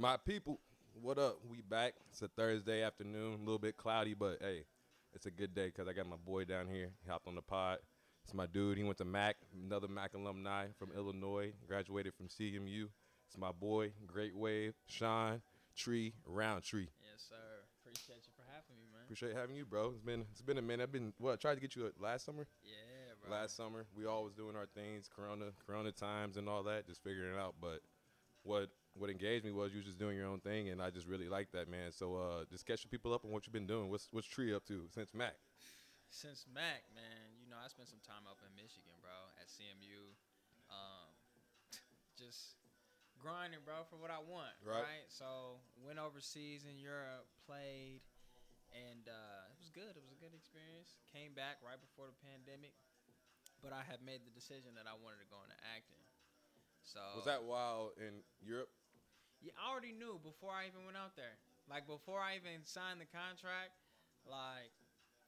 My people, what up? We back. It's a Thursday afternoon, a little bit cloudy, but hey, it's a good day because I got my boy down here. He hopped on the pod. It's my dude. He went to Mac, another Mac alumni from Illinois, graduated from CMU. It's my boy, Great Wave, Sean Tree, Roundtree. Yes, sir. Appreciate you for having me, man. Appreciate having you, bro. It's been it's been a minute. I've been what I tried to get you uh, last summer. Yeah, bro. Last summer, we always doing our things, Corona, Corona times and all that, just figuring it out. But what what engaged me was you just doing your own thing, and I just really like that, man. So uh, just catching people up on what you've been doing. What's what's Tree up to since Mac? Since Mac, man, you know I spent some time up in Michigan, bro, at CMU. Um, just grinding, bro, for what I want, Right. right? So went overseas in Europe, played, and uh, it was good. It was a good experience. Came back right before the pandemic, but I had made the decision that I wanted to go into acting. So Was that while in Europe? Yeah, I already knew before I even went out there. Like before I even signed the contract, like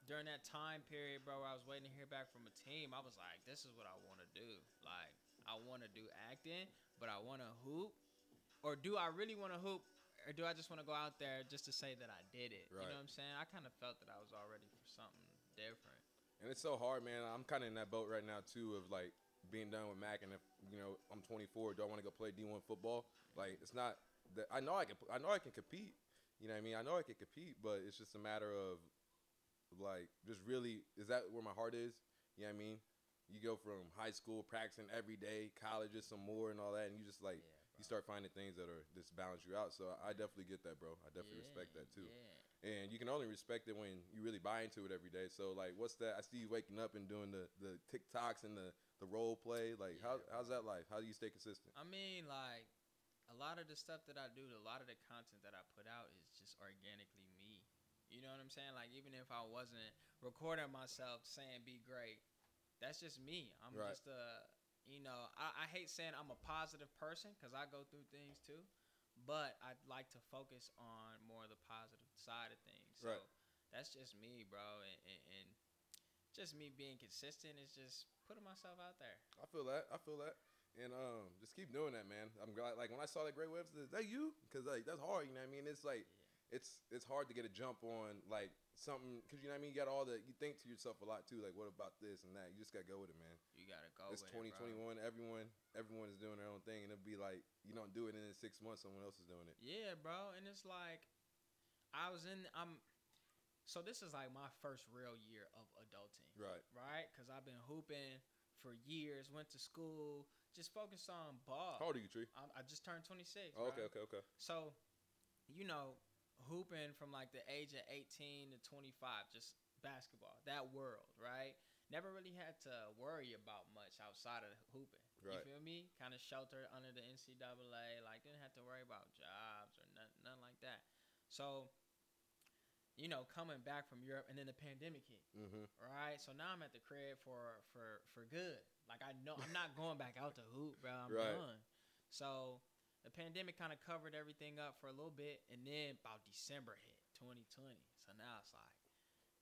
during that time period, bro, where I was waiting to hear back from a team, I was like, this is what I want to do. Like I want to do acting, but I want to hoop. Or do I really want to hoop? Or do I just want to go out there just to say that I did it? You know what I'm saying? I kind of felt that I was already for something different. And it's so hard, man. I'm kind of in that boat right now too, of like being done with Mac, and if you know I'm 24, do I want to go play D1 football? Like it's not that I know I can I know I can compete. You know what I mean? I know I can compete, but it's just a matter of like just really is that where my heart is? You know what I mean? You go from high school practicing every day, colleges some more and all that, and you just like Yeah, you start finding things that are just balance you out. So I definitely get that, bro. I definitely respect that too Yeah. And you can only respect it when you really buy into it every day. So like, what's that? I see you waking up and doing the the TikToks and the the role play. Like, how how's that life? How do you stay consistent? I mean, like, a lot of the stuff that I do, a lot of the content that I put out is just organically me. You know what I'm saying? Like, even if I wasn't recording myself saying be great, that's just me. I'm Right. just a, you know, I, I hate saying I'm a positive person because I go through things too, but I'd like to focus on more of the positive side of things. So Right. that's just me, bro. And, and, and just me being consistent is just putting myself out there. I feel that. I feel that. And um, just keep doing that, man. I'm glad. Like when I saw that great website, is that you? Because like that's hard. You know what I mean? It's like Yeah. it's it's hard to get a jump on like something because you know what I mean. You got all the you think to yourself a lot too. Like what about this and that? You just gotta go with it, man. Gotta go. it's with it, 2021. Everyone everyone is doing their own thing, and it'll be like you don't do it, and in six months someone else is doing it. Yeah, bro, and it's like I was in. I'm. So this is like my first real year of adulting, Right. right? Because I've been hooping for years. Went to school, just focused on ball. How old are you, Tree? I, I just turned 26. Oh, okay, okay, okay. So, you know, hooping from like the age of 18 to 25, just basketball, that world, right? Never really had to worry about much outside of hooping. Right. You feel me? Kind of sheltered under the NCAA, like didn't have to worry about jobs or nothing, nothing like that. So, you know, coming back from Europe and then the pandemic hit, Mm-hmm. right? So now I'm at the crib for for for good. Like I know I'm not going back out to hoop, bro. I'm Right. done. So the pandemic kind of covered everything up for a little bit, and then about December hit, 2020. So now it's like,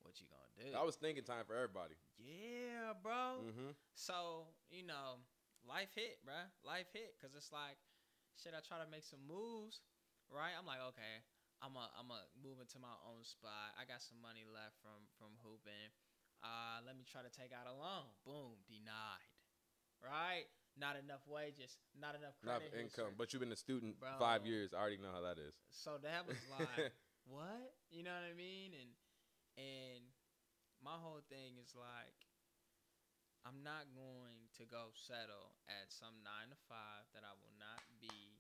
what you gonna do? I was thinking time for everybody. yeah, bro. Mm-hmm. So you know, life hit, bruh. Life hit, cause it's like, shit. I try to make some moves, right? I'm like, okay, I'm a, I'm a move into my own spot. I got some money left from from hooping. Uh, let me try to take out a loan. Boom, denied. Right? Not enough wages. Not enough Not income, history. but you've been a student Bro. five years. I already know how that is. So that was like, what? You know what I mean? And and my whole thing is like, I'm not going to go settle at some nine to five that I will not be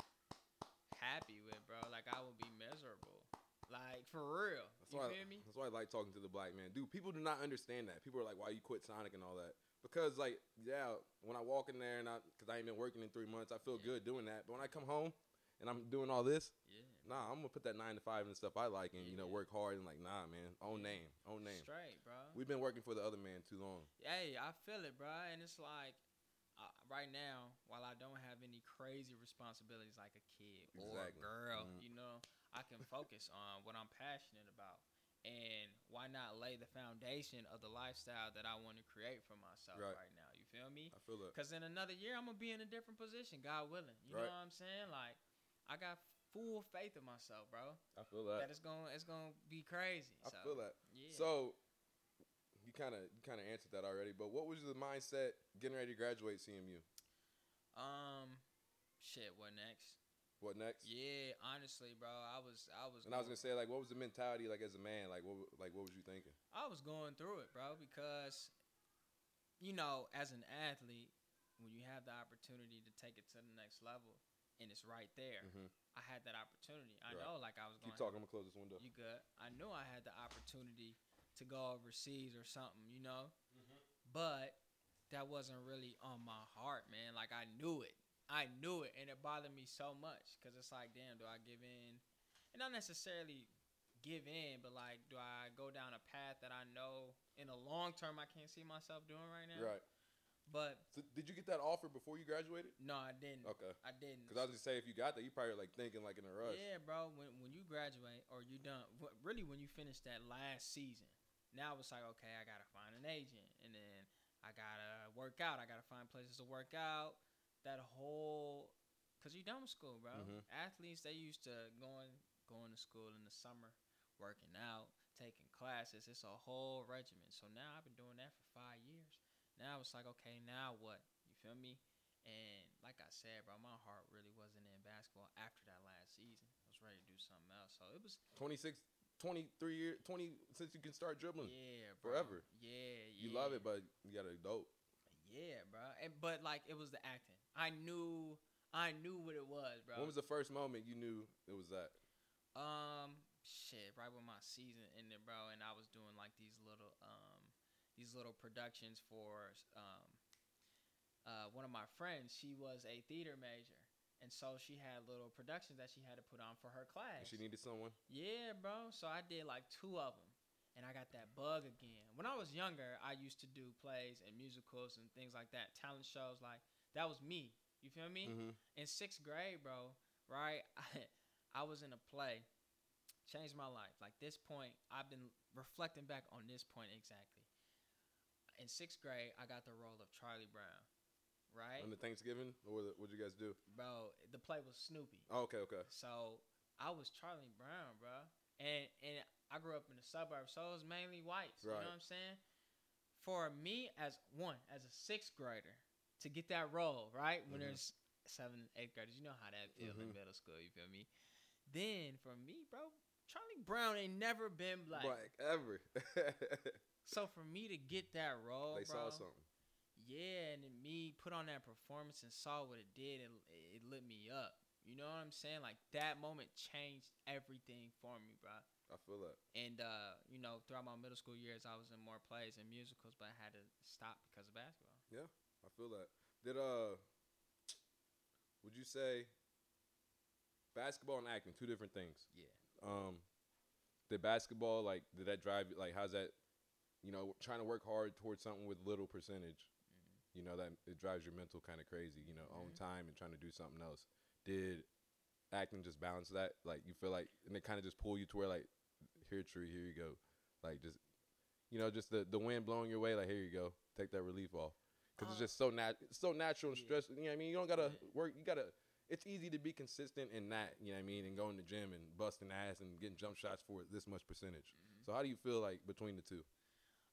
happy with, bro. Like I will be miserable. Like for real. That's you why. feel me? That's why I like talking to the black man. Dude, people do not understand that. People are like, "Why you quit Sonic and all that?" Because like, yeah, when I walk in there and I, because I ain't been working in three months, I feel Yeah. good doing that. But when I come home and I'm doing all this, Yeah. Nah, I'm gonna put that nine to five and stuff I like, and you know, work hard and like, nah, man, own name, own name. Straight, bro. We've been working for the other man too long. Hey, I feel it, bro. And it's like, uh, right now, while I don't have any crazy responsibilities like a kid or a Exactly. girl, Mhm. you know, I can focus on what I'm passionate about. And why not lay the foundation of the lifestyle that I want to create for myself Right. right, now? You feel me? I feel it. Because in another year, I'm going to be in a different position, God willing. You know what I'm saying? Like, I got full faith in myself, bro. I feel that. That it's gonna it's gonna be crazy. I so, feel that. Yeah. So you kind of you kind of answered that already, but what was the mindset getting ready to graduate CMU? um, shit. What next? What next? Yeah, honestly, bro, I was I was And I was going- gonna say like, what was the mentality like as a man? Like what like what was you thinking? I was going through it, bro, because you know, as an athlete, when you have the opportunity to take it to the next level and it's right there, hmm I had that opportunity. I Right. know like I was going Keep talking. I'm gonna close this window. You good? I knew I had the opportunity to go overseas or something, you know? But that wasn't really on my heart, man. Like I knew it. I knew it and it bothered me so much cuz it's like, damn, do I give in? And not necessarily give in, but like do I go down a path that I know in the long term I can't see myself doing right now? Right. But So did you get that offer before you graduated? no, I didn't. Okay. I didn't. Because I was gonna say if you got that, you probably like thinking like in a rush. Yeah, bro. When when you graduate or you done, really when you finish that last season, now it's like okay, I gotta find an agent, and then I gotta work out. I gotta find places to work out. That whole, cause you done with school, bro. Mhm. Athletes they used to going going to school in the summer, working out, taking classes. It's a whole regimen. So now I've been doing that for five years. Now it's like okay, now what? You feel me? And like I said, bro, my heart really wasn't in basketball after that last season. I was ready to do something else. So it was 26, 23 years, 20 since you can start dribbling. yeah, bro. Forever. Yeah, yeah. You love it, but you got to dope. yeah, bro. And but like it was the acting. I knew I knew what it was, bro. When was the first moment you knew it was that? Um, shit, right when my season ended, bro, and I was doing like these little um these little productions for um uh one of my friends. She was a theater major. And so she had little productions that she had to put on for her class. And she needed someone. Yeah, bro. So I did like two of them, and I got that bug again. When I was younger, I used to do plays and musicals and things like that, talent shows. Like that was me. You feel me? Mm-hmm. In sixth grade, bro. Right? I, I was in a play, changed my life. Like this point, I've been reflecting back on this point exactly. In sixth grade, I got the role of Charlie Brown. Right, On the Thanksgiving, or what what'd you guys do? bro. The play was Snoopy. Oh, okay, okay. So I was Charlie Brown, bro. And and I grew up in the suburbs, so it was mainly whites. You know what I'm saying? For me, as one, as a sixth grader, to get that role, right? When Mhm. there's seven, eighth graders, you know how that feels in Mhm. middle school, you feel me? Then for me, bro, Charlie Brown ain't never been black. Black ever. So for me to get that role, they bro, saw something. yeah, and then me put on that performance and saw what it did, and it lit me up. You know what I'm saying? Like that moment changed everything for me, bro. I feel that. And uh, you know, throughout my middle school years, I was in more plays and musicals, but I had to stop because of basketball. Yeah, I feel that. Did uh, would you say basketball and acting two different things? Yeah. Um, did basketball like did that drive you? Like, how's that? You know, trying to work hard towards something with little percentage. You know that it drives your mental kind of crazy. You know, own Mhm. time and trying to do something else. Did acting just balance that? Like, you feel like, and it kind of just pull you to where like, here, tree, here you go. Like, just you know, just the the wind blowing your way. Like, here you go, take that relief off. Because it's Uh, just so nat, it's so natural and yeah. stress. You know what I mean? You don't gotta Yeah. work. You gotta. It's easy to be consistent in that. You know what I mean? And going to gym and busting ass and getting jump shots for this much percentage. Mhm. So how do you feel like between the two?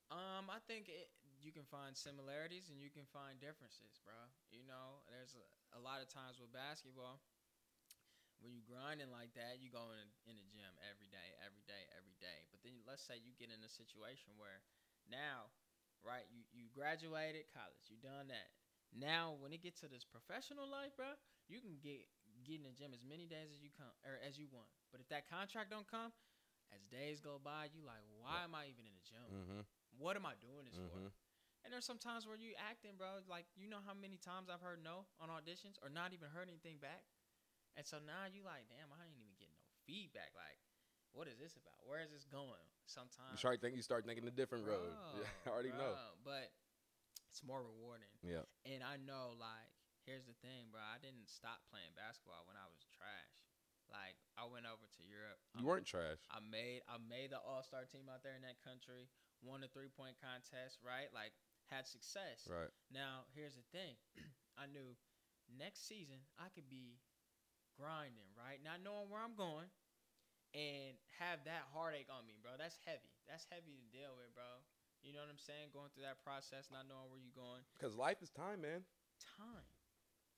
Um, I think it, you can find similarities and you can find differences, bro. You know, there's a, a lot of times with basketball, when you grinding like that, you go in, in the gym every day, every day, every day. But then let's say you get in a situation where now, right, you, you graduated college, you done that. Now, when it gets to this professional life, bro, you can get get in the gym as many days as you come or as you want. But if that contract don't come, as days go by, you like, why am I even in the gym? Mm-hmm. What am I doing this for? Mm-hmm. And there's some times where you acting, bro. Like you know how many times I've heard no on auditions or not even heard anything back. And so now you like, damn, I ain't even getting no feedback. Like, what is this about? Where is this going? Sometimes You start think you start thinking a different road. Yeah, I already know. But it's more rewarding. Yeah. And I know, like, here's the thing, bro. I didn't stop playing basketball when I was trash. Like, I went over to Europe. You I- weren't trash. I made I made the All Star team out there in that country. Won the three point contest, right? Like had success. Right. Now here's the thing, I knew next season I could be grinding, right? Not knowing where I'm going, and have that heartache on me, bro. That's heavy. That's heavy to deal with, bro. You know what I'm saying? Going through that process, not knowing where you're going. Because life is time, man. Time.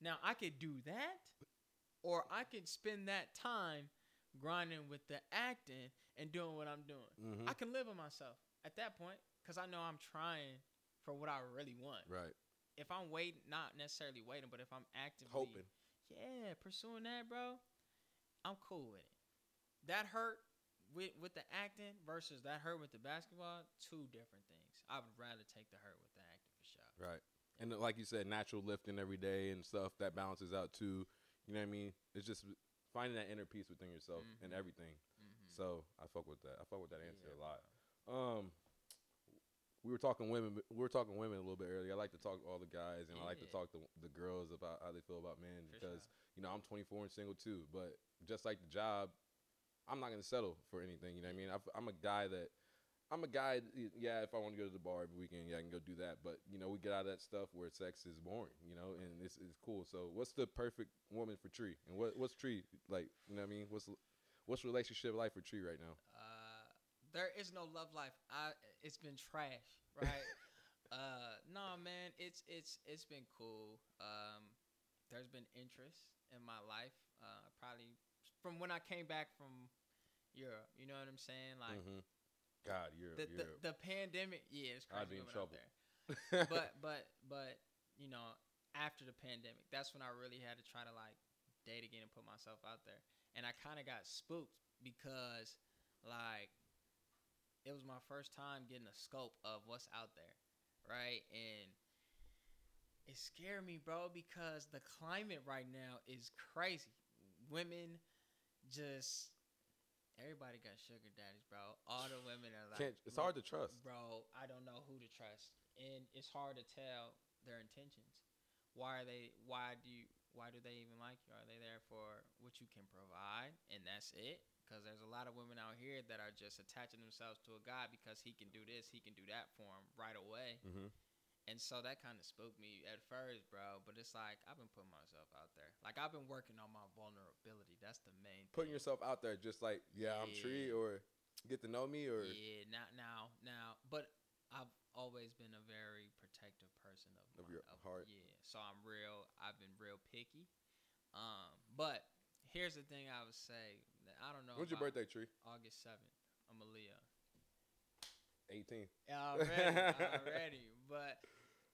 Now I could do that, or I could spend that time grinding with the acting and doing what I'm doing. Mm-hmm. I can live with myself at that point because I know I'm trying for what I really want. right. If I'm waiting, not necessarily waiting, but if I'm actively Hoping. yeah, pursuing that, bro, I'm cool with it. That hurt with with the acting versus that hurt with the basketball, two different things. I would rather take the hurt with the acting for sure. Right. And like you said, natural lifting every day and stuff that balances out too. You know what I mean? It's just finding that inner peace within yourself and Mhm. everything. Mm-hmm. So I fuck with that. I fuck with that answer a lot. Um, we were talking women. We were talking women a little bit earlier. I like to talk to all the guys, and I like to talk to the girls about how they feel about men For because sure. you know I'm 24 and single too. But just like the job, I'm not gonna settle for anything. You know what I mean? I've, I'm a guy that. I'm a guy. Yeah, if I want to go to the bar every weekend, yeah, I can go do that. But you know, we get out of that stuff where sex is boring. You know, and it's, it's cool. So, what's the perfect woman for Tree? And what what's Tree like? You know what I mean? What's what's relationship life for Tree right now? Uh, there is no love life. I it's been trash, right? uh, no man, it's it's it's been cool. Um, there's been interest in my life. Uh, probably from when I came back from Europe. You know what I'm saying? Like Mhm. God, you're the, the you're. the pandemic. Yeah, it's crazy. I'd be in trouble. there. but but but you know after the pandemic that's when i really had to try to like date again and put myself out there and i kind of got spooked because like it was my first time getting a scope of what's out there right and it scared me bro because the climate right now is crazy women just everybody got sugar daddies bro. All the women are like Can't, it's hard to trust. bro i don't know who to trust. And it's hard to tell their intentions. Why are they why do you why do they even like you? Are they there for what you can provide? And that's it? Because there's a lot of women out here that are just attaching themselves to a guy because he can do this he can do that for him right away. Hmm and so that kind of spooked me at first bro but it's like i've been putting myself out there like i've been working on my vulnerability that's the main Putting thing. yourself out there, just like yeah, I'm Tree, or get to know me, or yeah not now now but i've always been a very protective person of, Of my, your heart. yeah so i'm real i've been real picky um but here's the thing i would say that i don't know when's your birthday, Tree? august 7th i'm a leo 18. already already but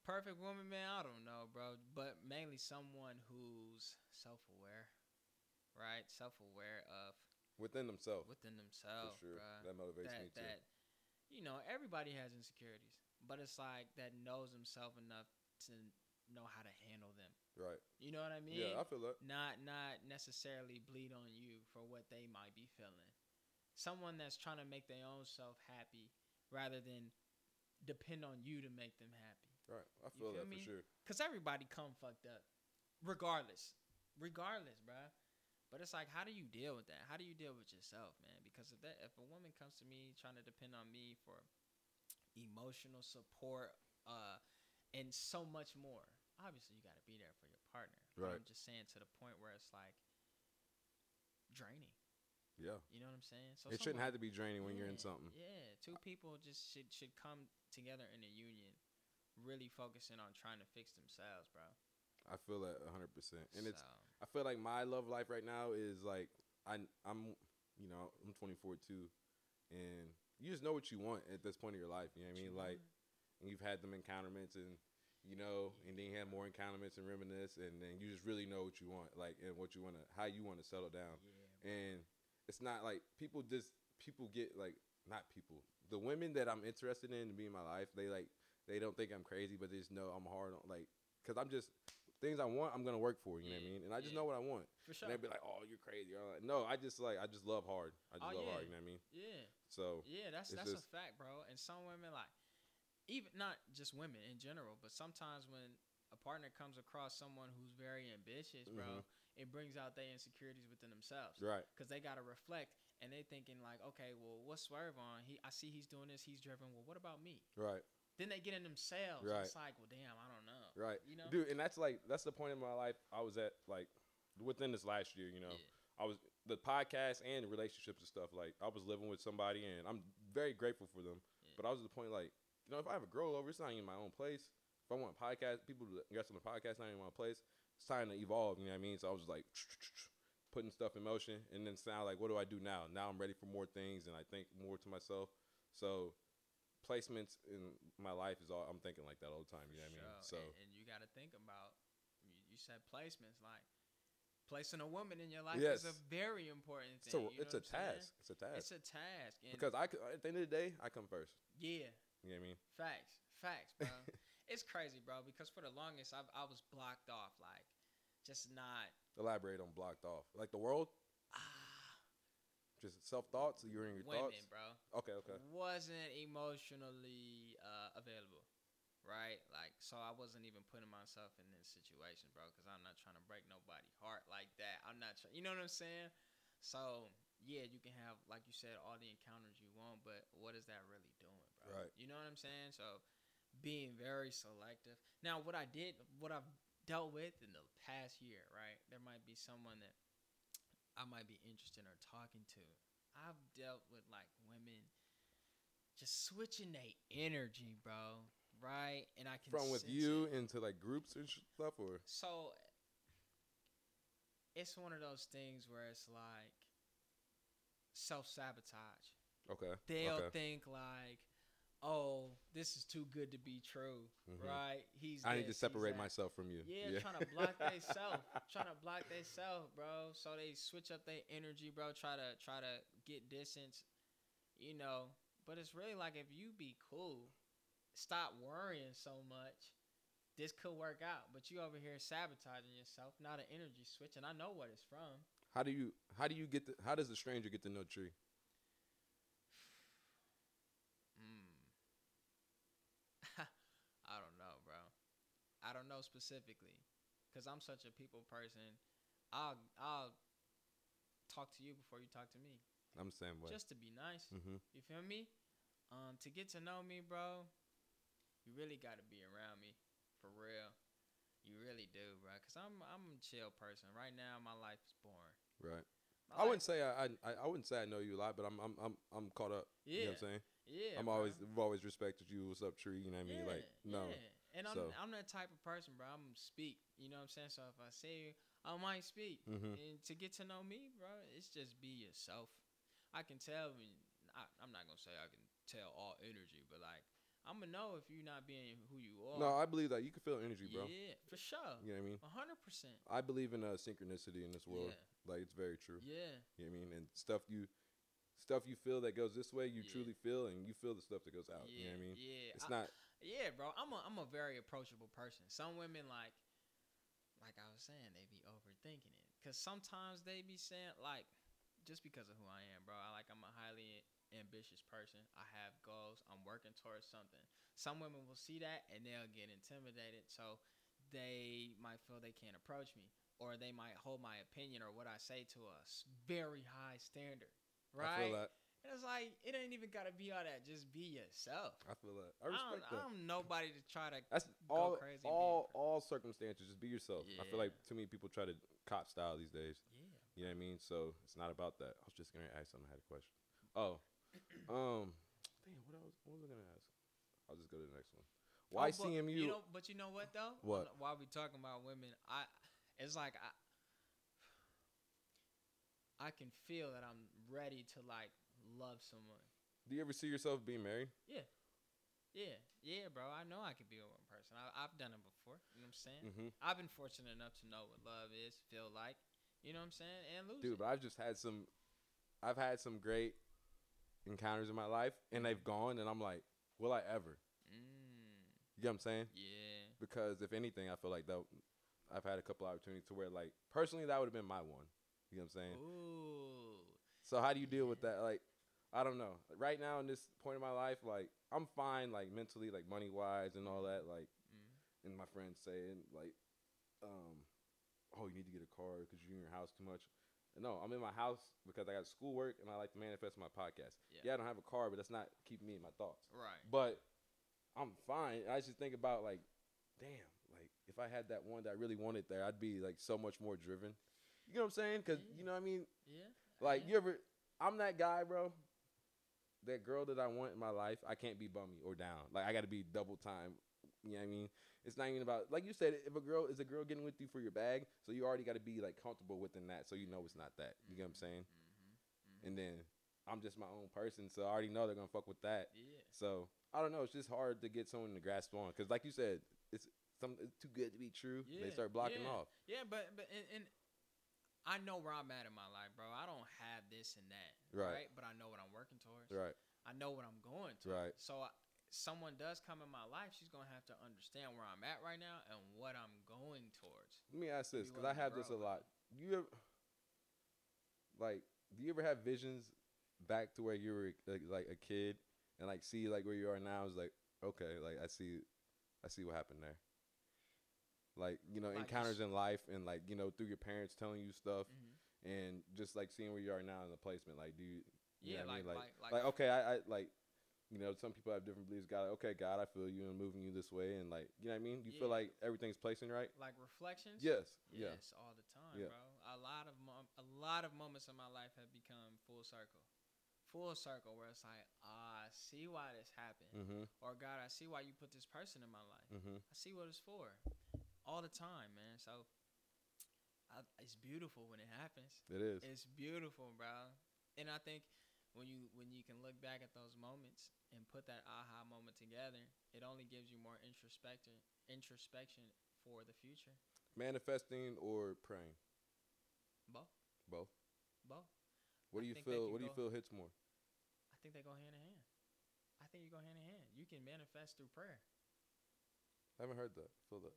perfect woman man i don't know bro but mainly someone who's self-aware right self-aware of Within themselves, within for themselves sure. bruh. That motivates that me too. that you know everybody has insecurities but it's like that knows himself enough to know how to handle them right. you know what i mean yeah, I feel that. not not necessarily bleed on you for what they might be feeling someone that's trying to make their own self happy rather than depend on you to make them happy Right. I feel feel that me? for sure. because everybody come fucked up regardless regardless bruh but it's like how do you deal with that how do you deal with yourself man because if that if a woman comes to me trying to depend on me for emotional support uh and so much more obviously you got to be there for your partner but Right. i'm just saying to the point where it's like draining Yeah. you know what i'm saying so it shouldn't have to be draining when you're in something. Yeah, two people just should should come together in a union, really focusing on trying to fix themselves, bro. I feel that 100. percent And it's I feel like my love life right now is like I I'm you know I'm 24 too, and you just know what you want at this point of your life. You know what I mean? Like and you've had them encounterments and you know, and then you have more encounterments and reminisce, and then you just really know what you want, like and what you want to, how you want to settle down. yeah, And it's not like people just people get like not people. The women that I'm interested in to be in my life, they like they don't think I'm crazy, but they just know I'm hard on like because I'm just things I want, I'm gonna work for. You know what I mean? And I just yeah. know what I want. for sure. And they'd be like, "Oh, you're crazy." I'm like, no, I just like I just love hard. I just Oh, love yeah. hard. You know what I mean? yeah, So yeah, that's that's just- a fact, bro. And some women like, even not just women in general, but sometimes when a partner comes across someone who's very ambitious, bro, Mhm. it brings out their insecurities within themselves. right, because they gotta reflect and they thinking like, okay, well, what's Swerve on? He, I see he's doing this, he's driven. Well, what about me? right, Then they get in themselves. Right. It's like, well, damn, I don't know. right, You know, dude. And that's like that's the point in my life I was at like within this last year, you know, Yeah. I was the podcast and the relationships and stuff. Like I was living with somebody, and I'm very grateful for them. Yeah. But I was at the point like, you know, if I have a girl over, it's not even my own place. If I want a podcast, people to guest on the podcast, not even my place. It's time to evolve. You know what I mean? So I was just like putting stuff in motion, and then now like, what do I do now? Now I'm ready for more things, and I think more to myself. So placements in my life is all I'm thinking like that all the time. You know what I mean? So and, and you got to think about you, you said placements like placing a woman in your life is a very important thing. you it's a I'm saying? task. It's a task It's a task. And because I at the end of the day I come first. yeah, You know what I mean? facts, facts, bro. it's crazy, bro. Because for the longest, I I was blocked off, like just not. Elaborate on blocked off. Like the world, just self thoughts. You're in your women, thoughts. bro. Okay, okay. wasn't emotionally uh, available, right? Like, so I wasn't even putting myself in this situation, bro, because I'm not trying to break nobody heart like that. I'm not, try- you know what I'm saying? So yeah, you can have, like you said, all the encounters you want, but what is that really doing, bro? Right. You know what I'm saying? So being very selective. Now, what I did, what I've dealt with in the past year, right? There might be someone that I might be interested in or talking to. I've dealt with like women just switching their energy, bro. Right? And I can From with you it. into like groups and stuff, or So it's one of those things where it's like self sabotage. okay, They'll okay. think like, "Oh, this is too good to be true." Mhm. Right? He's. I need to separate that. myself from you. Yeah, trying to block they self, trying to block they self, bro. So they switch up their energy, bro. Try to try to get distance, you know. But it's really like if you be cool, stop worrying so much. This could work out, but you over here sabotaging yourself, not an energy switch, and I know what it's from. How do you how do you get the how does the stranger get to know tree? Mm. I don't know, bro. I don't know specifically, cause I'm such a people person. I'll I'll talk to you before you talk to me, I'm the same way. just to be nice. mm-hmm. You feel me? Um, to get to know me, bro, you really got to be around me, for real. You really do, bro. Cause I'm I'm a chill person. Right now, my life is boring. Right. My I wouldn't say I, I I wouldn't say I know you a lot, but I'm I'm I'm I'm caught up. You Yeah, know what I'm saying? yeah. I'm bro. always I've always respected you. What's up, tree? You know what I mean? Like no. Yeah. And I'm So- I'm that type of person, bro. I'm speak. You know what I'm saying? So if I see you, I might speak. Mm-hmm. And to get to know me, bro, it's just be yourself. I can tell when I, I'm not gonna say I can tell all energy, but like I'm gonna know if you're not being who you are. No, I believe that you can feel energy, bro. Yeah, for sure. You know what I mean? Hundred percent. I believe in uh, synchronicity in this world. Yeah. Like it's very true. Yeah. You know what I mean? And stuff you stuff you feel that goes this way, you Yeah. truly feel, and you feel the stuff that goes out. Yeah. You know what I mean? Yeah. It's I- not. Yeah, bro. I'm a I'm a very approachable person. Some women like like I was saying, they be overthinking it. Cause sometimes they be saying like just because of who I am, bro. I like I'm a highly ambitious person. I have goals. I'm working towards something. Some women will see that and they'll get intimidated. So they might feel they can't approach me. Or they might hold my opinion or what I say to a very high standard. I Right? And it's like it ain't even gotta be all that. Just be yourself. I feel that. I I don't, respect I that. don't nobody to try to That's go all. crazy all all circumstances. Just be yourself. I feel like too many people try to cop style these days. Yeah. You know what I mean? So it's not about that. I was just gonna ask something. I had a question. Oh, um, damn. What else? What was I gonna ask? I'll just go to the next one. Why Oh, but CMU? You know, but you know what though? What? While we talking about women, I it's like I I can feel that I'm ready to like love someone. do you ever see yourself being married? Yeah, yeah, yeah, bro. I know I could be with one person. I, I've done it before. You know what I'm saying? Mm-hmm. I've been fortunate enough to know what love is, feel like. You know what I'm saying? And lose Dude, it. but I've just had some. I've had some great encounters in my life, and they've gone, and I'm like, will I ever? Mm, You know what I'm saying? yeah. Because if anything, I feel like that. I've had a couple opportunities to where, like, personally, that would have been my one. You know what I'm saying? Ooh. So how do you deal with that? Like, I don't know. Right now, in this point in my life, like, I'm fine, like mentally, like money wise, and all that. Like, Mm. and my friends saying, like, um, oh, you need to get a car because you're in your house too much. No, I'm in my house because I got schoolwork and I like to manifest my podcast. Yeah. Yeah, I don't have a car, but that's not keeping me in my thoughts. Right. But I'm fine. I just think about like, damn, like if I had that one that I really wanted there, I'd be like so much more driven. You know what I'm saying? Because Yeah. you know what I mean. Yeah. Like yeah. you ever, I'm that guy, bro. That girl that I want in my life, I can't be bummy or down. Like I got to be double time. You know what I mean? It's not even about like you said. If a girl is a girl getting with you for your bag, so you already got to be like comfortable within that, so you know it's not that. You get what I'm saying? Mm-hmm. And then I'm just my own person, so I already know they're gonna fuck with that. Yeah. So I don't know. It's just hard to get someone to grasp on because, like you said, it's some it's too good to be true. Yeah, they start blocking yeah. off. Yeah, but but and, and I know where I'm at in my life, bro. I don't have this and that, Right. But I know what I'm working towards. Right. I know what I'm going to. Right. So I, someone does come in my life, she's gonna have to understand where I'm at right now and what I'm going towards. Let me ask this because I have this a lot. You ever, like, do you ever have visions back to where you were like, like a kid and like see like where you are now? Is like okay, like I see, I see what happened there. Like you know Like encounters in life and like you know through your parents telling you stuff Mhm. and just like seeing where you are now in the placement. Like do you? you Yeah, know I like, mean? like like like okay, I, I like you know some people have different beliefs. God, okay, God, I feel you and moving you this way, and like you know what I mean. You feel like everything's placing right. like reflections. Yes. Yeah. Yes, all the time, Yeah. bro. A lot of mom- a lot of moments in my life have become full circle, full circle where it's like, ah, I see why this happened, Mm-hmm. or God, I see why you put this person in my life. Mm-hmm. I see what it's for, all the time, man. So I, it's beautiful when it happens. It is. It's beautiful, bro. And I think when you when you can look back at those moments and put that aha moment together, it only gives you more introspection introspection for the future. Manifesting or praying? Both, Both. both. What do I you feel? What do you feel hits more? I think they go hand in hand. I think you go hand in hand. You can manifest through prayer. I haven't heard that. Feel that.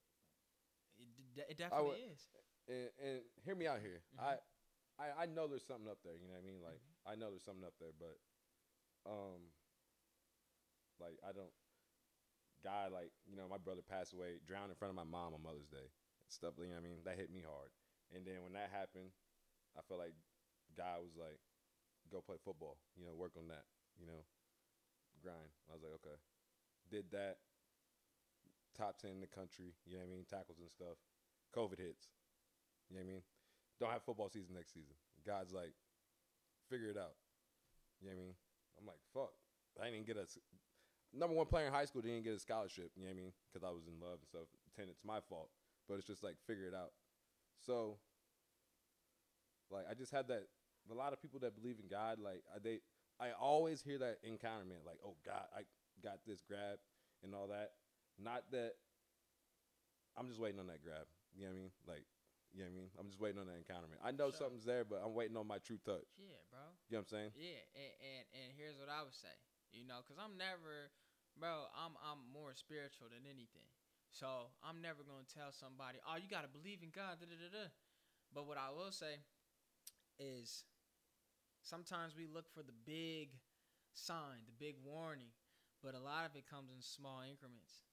It, d- it definitely would- is. And, and hear me out here. Mhm. I, I I know there's something up there. You know what I mean? Like Mm-hmm. I know there's something up there, but um, like I don't. God, like you know, my brother passed away, drowned in front of my mom on Mother's Day. Stuff. You know what I mean? That hit me hard. And then when that happened, I felt like God was like, "Go play football. You know, work on that. You know, grind." I was like, "Okay." Did that. Top ten in the country. You know what I mean? Tackles and stuff. COVID hits. You know what I mean? Don't have football season next season. God's like, figure it out. You know what I mean? I'm like, fuck. I didn't get a number one player in high school. Didn't get a scholarship. You know what I mean? Because I was in love and stuff. Ten, it's my fault. But it's just like figure it out. So, like, I just had that. A lot of people that believe in God, like, they, I always hear that encounterment, like, oh God, I got this grab and all that. Not that. I'm just waiting on that grab. You know what I mean? Like, you know what I mean? I'm just waiting on that encounterment. I know Sure. something's there, but I'm waiting on my true touch. Yeah, bro. You know what I'm saying? Yeah, and, and and here's what I would say, you know, cause I'm never, bro. I'm I'm more spiritual than anything, so I'm never gonna tell somebody, oh, you gotta believe in God, da da da da. But what I will say is, sometimes we look for the big sign, the big warning, but a lot of it comes in small increments.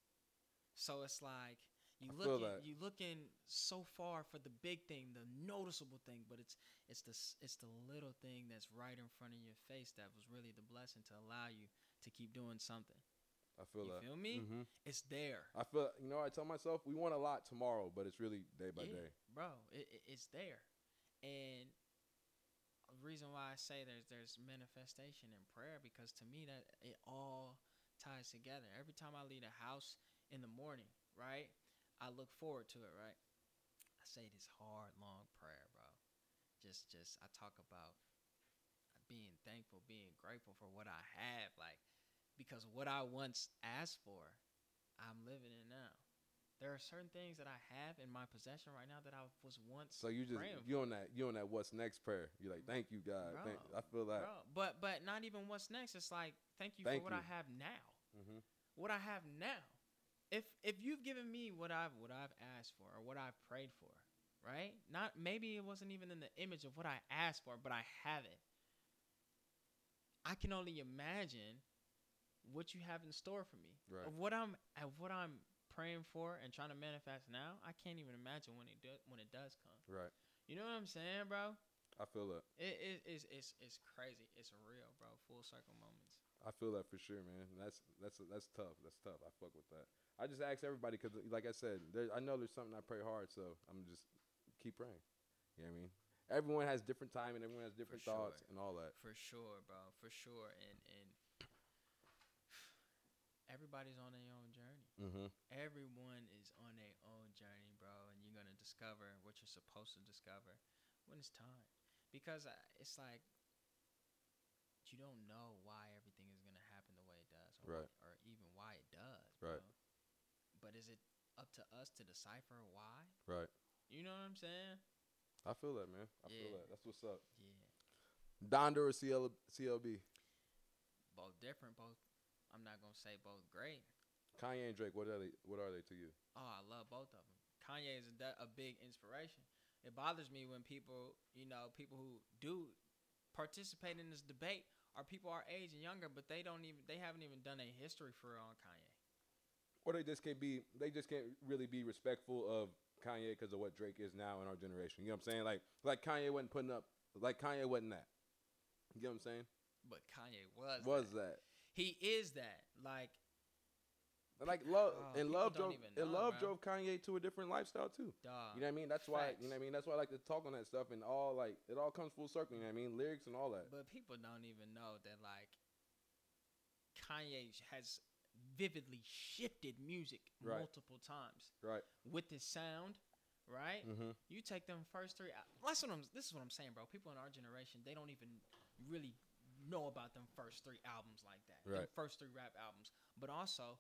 So it's like you I look you looking so far for the big thing, the noticeable thing, but it's it's the it's the little thing that's right in front of your face that was really the blessing to allow you to keep doing something. I feel you that. feel me? hmm It's there, I feel. You know, I tell myself we want a lot tomorrow, but it's really day by Yeah. day. bro. It, it, it's there, and the reason why I say there's there's manifestation in prayer because to me that it all ties together. Every time I leave a house in the morning, right, I look forward to it, right. I say this hard, long prayer, bro. Just just I talk about being thankful, being grateful for what I have, like because what I once asked for, I'm living in now. There are certain things that I have in my possession right now that I was once So you just you on that you on that what's next prayer. You're like, thank you God. Thank, I feel that. Bro, but but not even what's next. It's like thank you Thank for what you. I have now. hmm What I have now. If if you've given me what I've what I've asked for or what I've prayed for, right? Not maybe it wasn't even in the image of what I asked for, but I have it. I can only imagine what you have in store for me. Right. Of what I'm of what I'm praying for and trying to manifest now, I can't even imagine when it do, when it does come. Right. You know what I'm saying, bro? I feel. It, it, it's, it's, it's crazy. It's real, bro. Full circle moments. I feel that for sure, man. That's that's that's tough. That's tough. I fuck with that. I just ask everybody because, like I said, there, I know there's something I pray hard, so I'm just keep praying. You know what I mean? everyone has different time and everyone has different sure. thoughts and all that. For sure, bro. For sure. And and everybody's on their own journey. Mm-hmm. Everyone is on their own journey, bro, and you're gonna discover what you're supposed to discover when it's time. Because uh, it's like you don't know why everything is gonna happen the way it does, or, Right. or even why it does, Right. bro. But is it up to us to decipher why? Right. You know what I'm saying? I feel that, man. I feel Yeah. that. That's what's up. Yeah. Donda or CL, CLB? Both different, both. I'm not gonna say both great. Kanye and Drake. What are they? What are they to you? Oh, I love both of them. Kanye is a, a big inspiration. It bothers me when people, you know, people who do participate in this debate are people our age and younger, but they don't even, they haven't even done a history for real on Kanye. Or they just can't be. They just can't really be respectful of Kanye because of what Drake is now in our generation. You know what I'm saying? Like, like Kanye wasn't putting up. Like Kanye wasn't that. You get what I'm saying? But Kanye was. Was that. that? He is that. Like, like love Oh, and love drove even and love bro. drove Kanye to a different lifestyle too. dog. You know what I mean? That's why you know what I mean. That's why I like to talk on that stuff and all like it all comes full circle. You know what I mean? Lyrics and all that. But people don't even know that like Kanye has vividly shifted music Right. multiple times Right. with his sound, right? Mm-hmm. You take them first three. al- That's what I'm. This is what I'm saying, bro. People in our generation, they don't even really know about them first three albums like that. Them Right. first three rap albums, but also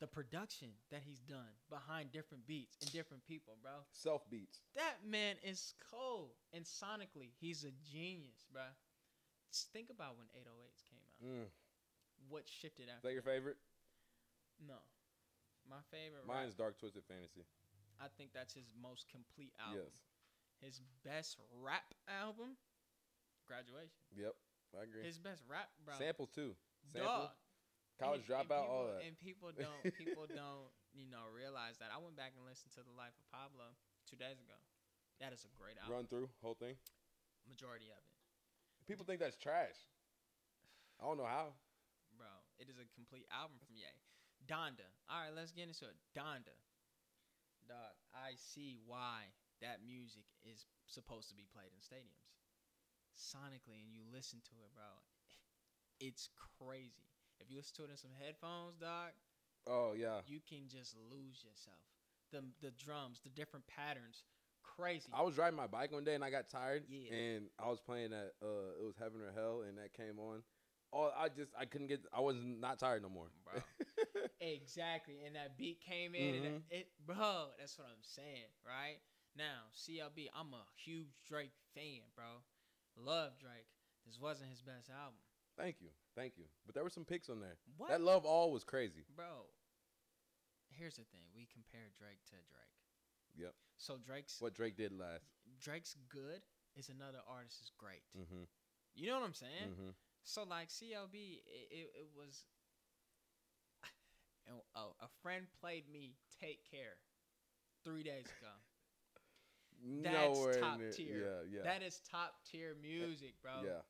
the production that he's done behind different beats and different people, bro. Self beats. That man is cold, and sonically, he's a genius, bro. Just think about when 808s came out. Mm. What shifted after? Is that your favorite? No, my favorite. rap- Mine's Dark Twisted Fantasy. I think that's his most complete album. Yes. His best rap album, Graduation. Yep. I agree. His best rap, bro. Sample too. Sample. Dog. College And- and dropout. all that. And people don't, people don't, you know, realize that. I went back and listened to the Life of Pablo two days ago. That is a great album. Run through whole thing. Majority of it, People think that's trash. I don't know how. bro. It is a complete album from Ye. Donda. All right, let's get into it. Donda. Dog, I see why that music is supposed to be played in stadiums. Sonically, and you listen to it, bro. It's crazy. If you listen to it in some headphones, dog, Oh yeah. you can just lose yourself. The the drums, the different patterns, crazy. I was riding my bike one day and I got tired. Yeah. And I was playing that uh it was Heaven or Hell and that came on. Oh I just I couldn't get I was not tired no more. Bro. exactly, and that beat came in, and Mhm. it, bro. That's what I'm saying, right? Now, CLB, I'm a huge Drake fan, bro. Love Drake. This wasn't his best album. Thank you. Thank you. But there were some picks on there. What, That Love All was crazy. bro? Here's the thing: we compare Drake to Drake. Yep. So Drake's What Drake did last. Drake's good is another artist is great. Mm-hmm. You know what I'm saying? Mm-hmm. So like CLB, it, it, it was. And a, a friend played me "Take Care" three days ago. That's Nowhere top tier. Yeah, yeah. That is top tier music, bro. Yeah.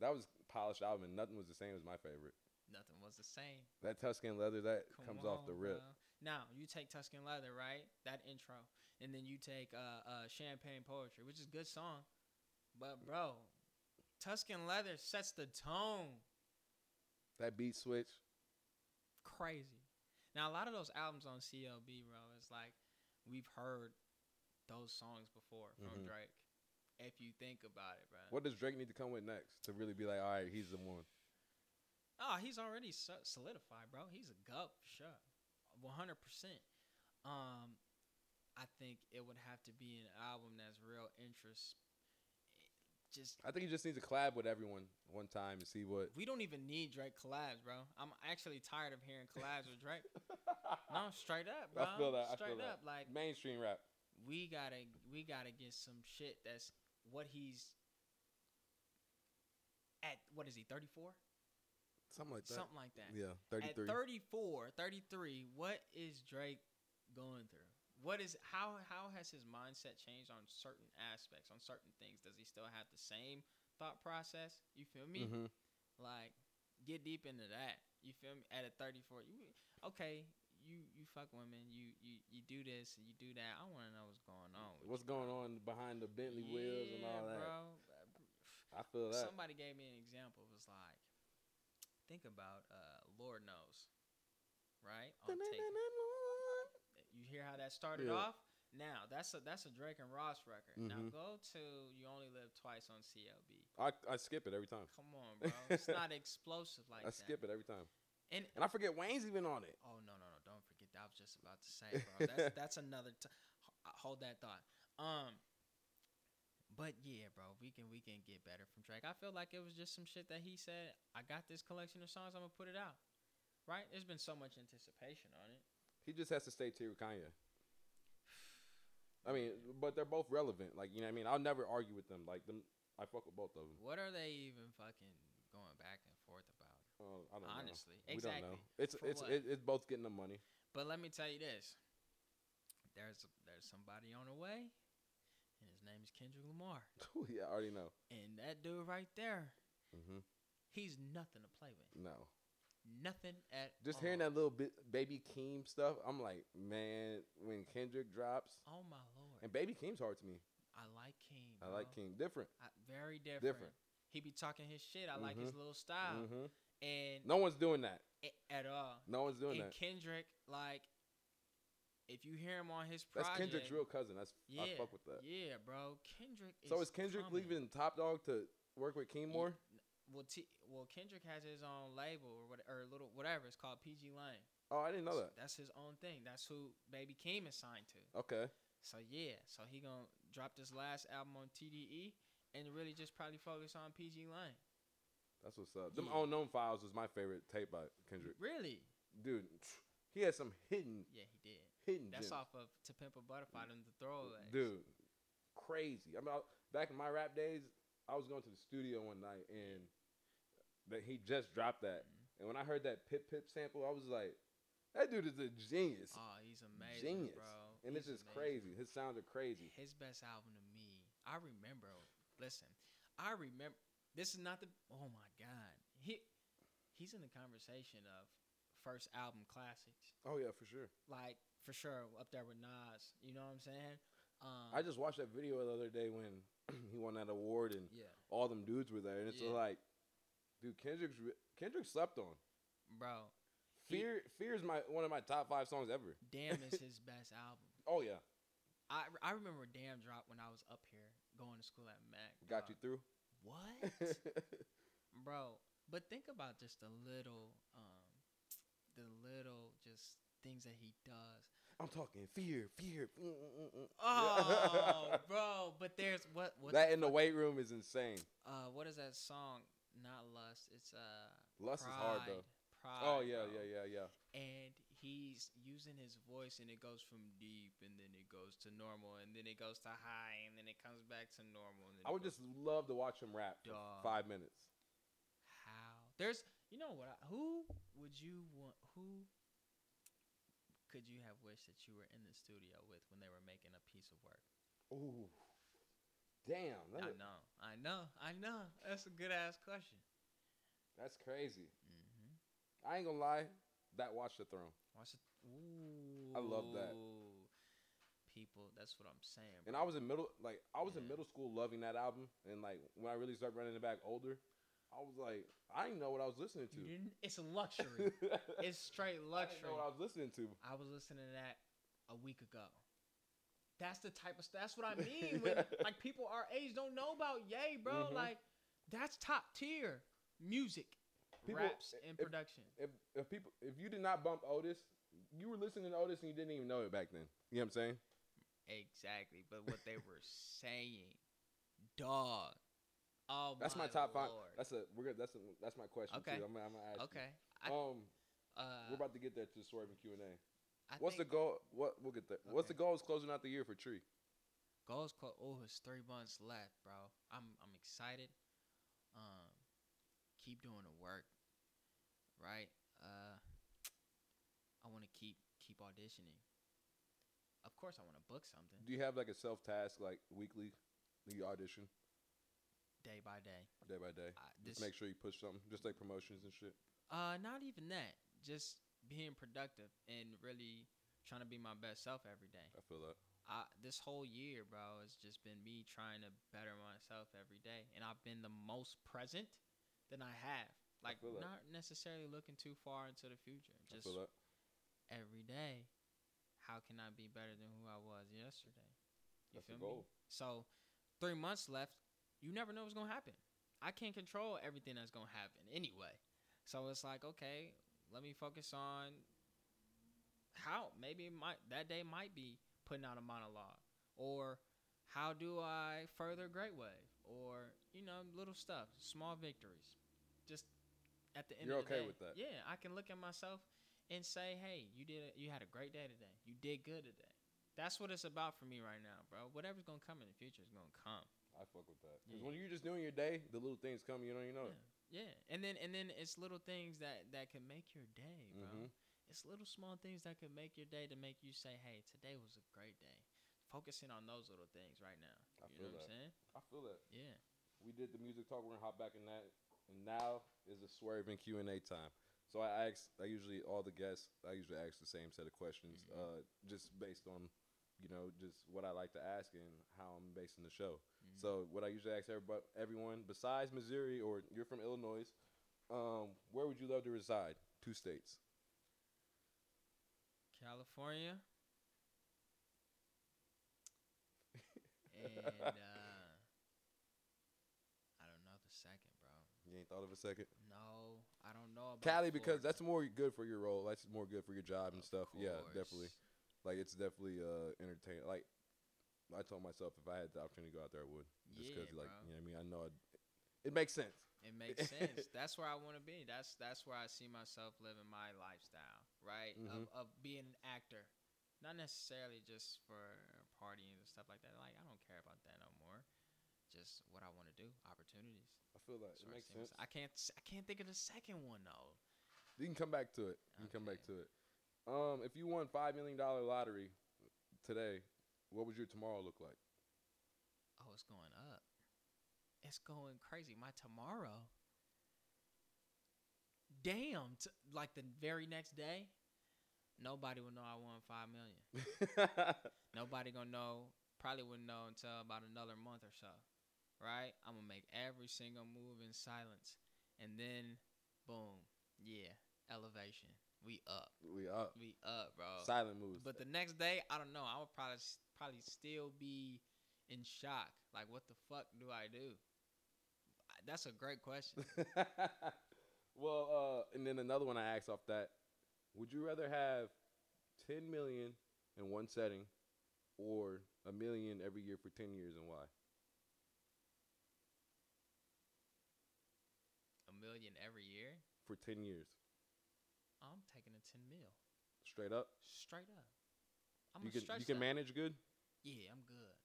That was polished album and nothing was the same as my favorite. Nothing was the same. That Tuscan leather that Come comes off the rip. bro. Now you take Tuscan Leather, right? That intro, and then you take uh, uh, Champagne Poetry, which is a good song, but bro, Tuscan Leather sets the tone. That beat switch. Crazy. Now a lot of those albums on CLB, bro, it's like we've heard those songs before from Mhm. Drake. If you think about it, bro. What does Drake need to come with next to really be like, all right, he's the one? Oh, he's already solidified, bro. He's a for sure, one hundred percent. Um, I think it would have to be an album that's real interest. Just I think he just needs to collab with everyone one time and see what. we don't even need Drake collabs, bro. I'm actually tired of hearing collabs with Drake. No, straight up, bro. I feel that. I feel up, that. like Mainstream rap. we gotta we gotta get some shit that's what he's at. What is he? Thirty four. Something like that. Something like that. Yeah, 33. At 34, 33, what is Drake going through? What is how how has his mindset changed on certain aspects, on certain things? Does he still have the same thought process? You feel me? Mhm. Like get deep into that. You feel me? At a 34, you okay, you you fuck women, you you you do this you do that. I want to know what's going on. with What's you, bro. going on behind the Bentley wheels and all that? bro. I feel that. Somebody gave me an example. It was like, think about uh, Lord knows, right? On you hear how that started Yeah. off? Now that's a that's a Drake and Ross record. Now Mhm. go to You Only Live Twice on CLB. I, I skip it every time. Come on, bro. It's not explosive like I that. skip it every time. And And I forget Wayne's even on it. oh no no no! Don't forget that. I was just about to say, bro. That's that's another. T- hold that thought. Um. But yeah, bro, we can we can get better from Drake. I feel like it was just some shit that he said. I got this collection of songs. I'm gonna put it out. Right? There's been so much anticipation on it. He just has to stay with Kanye. I mean, but they're both relevant. Like you know, what I mean, I'll never argue with them. Like them, I fuck with both of them. What are they even fucking going back and forth about? Uh, I don't Honestly, know. We exactly. don't know. It's For it's what? it's both getting the money. But let me tell you this: there's there's somebody on the way, and his name is Kendrick Lamar. Oh yeah, I already know. And that dude right there, hmm he's nothing to play with. No, Nothing at just all. hearing that little bit Baby Keem stuff, I'm like, man, when Kendrick drops, Oh my lord! and Baby Keem's hard to me. I like Keem. I like. Keem, different, I, very different. different. He be talking his shit. I like his Mhm. little style, hmm and No one's doing that. at all. No one's doing and that. Kendrick, like, if you hear him on his project, That's Kendrick's real cousin. That's yeah, I fuck with that. Yeah, bro. Kendrick. So is Kendrick coming. leaving Top Dawg to work with Keem Ye- more? Well, T- well, Kendrick has his own label or what, or little whatever. It's called pgLang. Oh, I didn't know that. That's his own thing. That's who Baby Keem is signed to. Okay. So yeah, so he gonna drop this last album on TDE and really just probably focus on pgLang. That's what's up. Them Yeah. Unknown Files was my favorite tape by Kendrick. Really? Dude, he had some hidden, Yeah, he did. hidden That's gems. off of To Pimp a Butterfly and the throwaways. Dude, crazy. I mean, I, back in my rap days, I was going to the studio one night and that he just dropped that. Mhm. And when I heard that Pip Pip sample, I was like, that dude is a genius. Oh, he's amazing, Genius. bro. and He's it's just amazing. crazy. His sounds are crazy. His best album to me, I remember. Listen, I remember. This is not the. Oh my god, he he's in the conversation of first album classics. Oh yeah, for sure. Like for sure, up there with Nas. You know what I'm saying? Um, I just watched that video the other day when he won that award and yeah, all them dudes were there, and it's Yeah. like, dude, Kendrick's Kendrick slept on. bro. He- Fear, Fear is my one of my top five songs ever. Damn is his best album. Oh yeah, I, I remember Damn dropped when I was up here going to school at Mac. got dog. you through. What? bro. But think about just the little, um, the little just things that he does. I'm talking fear, fear. mm, mm, mm. Oh, bro. But there's what what that in the weight room is insane. uh what is that song? Not lust. It's uh Lust pride, is hard though. Pride, Oh yeah, bro. yeah, yeah, yeah. And he's using his voice, and it goes from deep, and then it goes to normal, and then it goes to high, and then it comes back to normal. And then I would just love to watch him rap for five minutes. how there's you know what I, who would you want who could you have wished that you were in the studio with when they were making a piece of work Ooh, damn, i that- know i know i know that's a good ass question that's crazy. mm-hmm. I ain't gonna lie, that Watch the Throne, Watch it. Ooh. I love that. People, that's what I'm saying. and. I was in middle, like I was in middle school loving that album, and like when I really started running it back older, I was like, I didn't know what I was listening to. It's a luxury. it's straight I didn't luxury. know what I was listening to. I was listening to that a week ago. That's the type of. Stuff. That's what I mean. When like people our age don't know about Yay, bro. Mhm. Like that's top tier music, People- raps, and if- production. If if people if you did not bump Otis, you were listening to Otis and you didn't even know it back then. You know what I'm saying? Exactly. But what they were saying, dog. Oh That's my, top five. That's a we're good. That's a, that's my question Okay. too. I'm, I'm gonna ask. you. okay. I, Um, uh, we're about to get there to the swerving Q and A. I What's the goal? What we'll get there. What's the goal? Is closing out the year for Tree? goals? Clo- oh, it's three months left, bro. I'm I'm excited. Um, keep doing the work, right? Uh, I want to keep keep auditioning. Of course, I want to book something Do you have like a self task like weekly? You audition day by day. day by day. I, Just make sure you push something, just like promotions and shit. uh, not even that. Just being productive and really trying to be my best self every day. I feel that. I, this whole year, bro, has just been me trying to better myself every day, and I've been the most present than I have. Like feel that. not necessarily looking too far into the future. Just every day, how can I be better than who I was yesterday? You That's the feel me? So, three months left. You never know what's gonna happen. I can't control everything that's gonna happen anyway. So it's like, okay, let me focus on how maybe might that day might be putting out a monologue, or how do I further Great Wave, or you know, little stuff, small victories. Just at the end You're of the okay day, with that? Yeah, I can look at myself and say, hey, you did, a, you had a great day today. You did good today. That's what it's about for me right now, bro. Whatever's gonna come in the future is gonna come. I fuck with that. Because Yeah. when you're just doing your day, the little things come. You know, you know. it. Yeah, and then and then it's little things that that can make your day, bro. Mhm. It's little small things that can make your day to make you say, "Hey, today was a great day." Focusing on those little things right now. I you feel know what that. I'm saying? I feel that. Yeah. We did the music talk. We're gonna hop back in that, and now is a swerving Q and A time. So I ask. I usually all the guests. I usually ask the same set of questions, Mhm. uh, just based on, you know, just what I like to ask and how I'm basing the show. Mhm. So what I usually ask everybody, everyone besides Missouri or you're from Illinois, um, where would you love to reside? Two states. California. and uh, I don't know the second, bro. You ain't thought of a second. No, I don't know about Cali because Florida. that's more good for your role. That's more good for your job and Of stuff. Yeah, definitely. Like it's definitely uh entertaining. Like I told myself if I had the opportunity to go out there, I would. Just because, Yeah, like, bro. you know what I mean? I know I'd, it makes sense. It makes sense. that's where I want to be. That's that's where I see myself living my lifestyle, right? Mhm. Of of being an actor, not necessarily just for partying and stuff like that. Like I don't care about that no more. Just what I want to do, opportunities. I feel like it makes sense. I can't I can't think of the second one though. You can come back to it. You can come back to it. Um, if you won five million dollar lottery today, what would your tomorrow look like? Oh, it's going up. It's going crazy. My tomorrow. Damn, t- like the very next day, nobody will know I won five million. Nobody gonna know. Probably wouldn't know until about another month or so, right? I'm gonna make every single move in silence, and then, boom, yeah, elevation. We up, we up. we up, bro. Silent moves. But the next day, I don't know. I would probably probably still be in shock. Like, what the fuck do I do? That's a great question. well, uh, and then another one I asked off that: Would you rather have ten million in one setting, or a million every year for ten years, and why? Million every year. For ten years, I'm taking a ten mil, straight up. straight up. I'm you can you can manage good. Yeah, I'm good.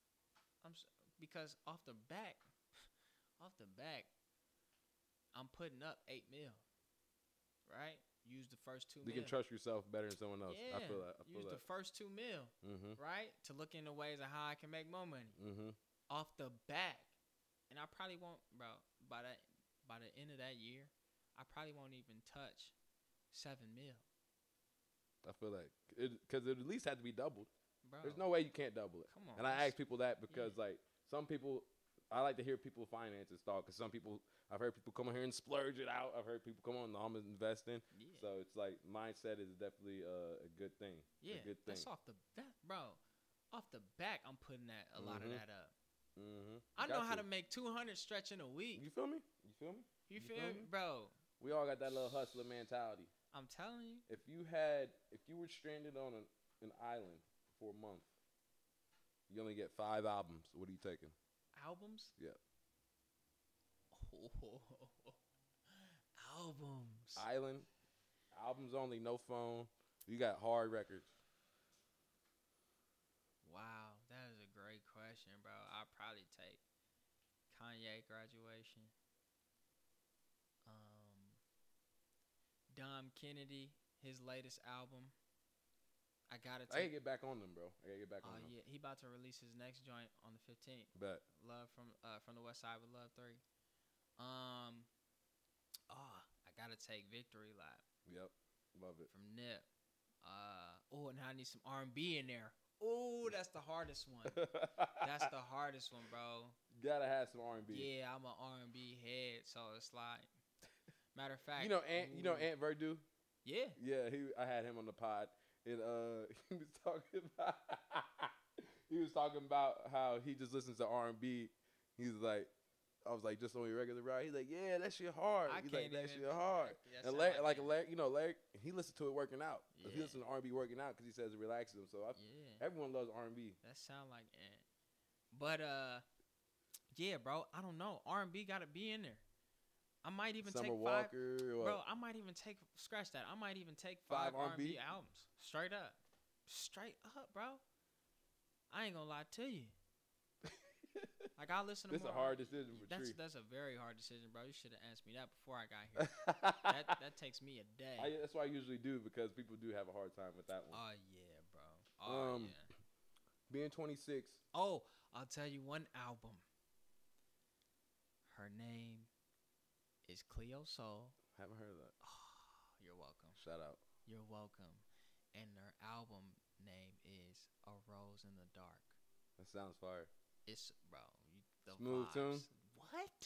I'm s- because off the back, off the back, I'm putting up eight mil. Right? Use the first two You mil. can trust yourself better than someone else. yeah. I feel that. I feel Use that. the first two mil, mm-hmm. right? To look into ways of how I can make more money Mm-hmm. off the back. And I probably won't, bro. By that, by the end of that year, I probably won't even touch seven mil, I feel that because it, at least had to be doubled. bro. There's no way you can't double it. Come on. And I ask people that because like some people, I like to hear people finances talk. Because some people, I've heard people come on here and splurge it out. I've heard people come on, no, I'm investing. Yeah. So it's like mindset is definitely uh, a good thing. Yeah, a good thing. that's off the that bro. Off the back, I'm putting that a lot of Mhm. that up. Mm-hmm. I know how to make 200 stretch in a week. You feel me? You feel me? You, you feel, feel me, me? bro? We all got that little hustler mentality. I'm telling you, If you had, if you were stranded on an, an island for a month, you only get five albums. What are you taking? albums. Yeah. Oh, albums. Island, albums only, no phone. You got hard records. wow, that is a great question, bro. I'd probably take Kanye graduation. Dom Kennedy, his latest album. I gotta I take. gotta get back on them, bro. I gotta get back Oh on them. yeah, he about to release his next joint on the 15th. But Love from uh from the West Side with Love Three. Um, oh, I gotta take Victory Lap. Yep. Love it. from Nip. Uh, oh, and I need some R and B in there. Oh, that's the hardest one. That's the hardest one, bro. Gotta have some R and B. Yeah, I'm an R and B head, so it's like. Matter of fact, You know, Ant. You know, Ant Verdu. Yeah, Yeah, he. I had him on the pod, and uh, he was talking about. he was talking about how he just listens to R and B. He's like, I was like, just on your regular ride. He's like, yeah, that shit hard. I He's can't like, that shit hard. That And Larry, like. Larry, you know, Larry, he listened to it working out. Yeah. He listens to R and B working out because he says it relaxes him. So I, yeah, everyone loves R and B. that sound like Ant. But uh, yeah, bro, I don't know. R and B got to be in there. I might even Summer take five. Walker, or Bro, I might even take scratch that. I might even take five, Five R&B R&B? albums straight up, straight up, bro. I ain't gonna lie to you. Like I listen to this is a hard decision for That's Tree. that's a very hard decision, bro. You should have asked me that before I got here. that that takes me a day. I, that's what I usually do because people do have a hard time with that one. oh yeah, bro. Oh Um, yeah. Being 26, Oh, I'll tell you one album. Her name is Cleo Sol. haven't heard of that. Oh, you're welcome. Shout out. You're welcome. And her album name is A Rose in the Dark. That sounds fire. It's bro, you, the Smooth vibes. tune? What?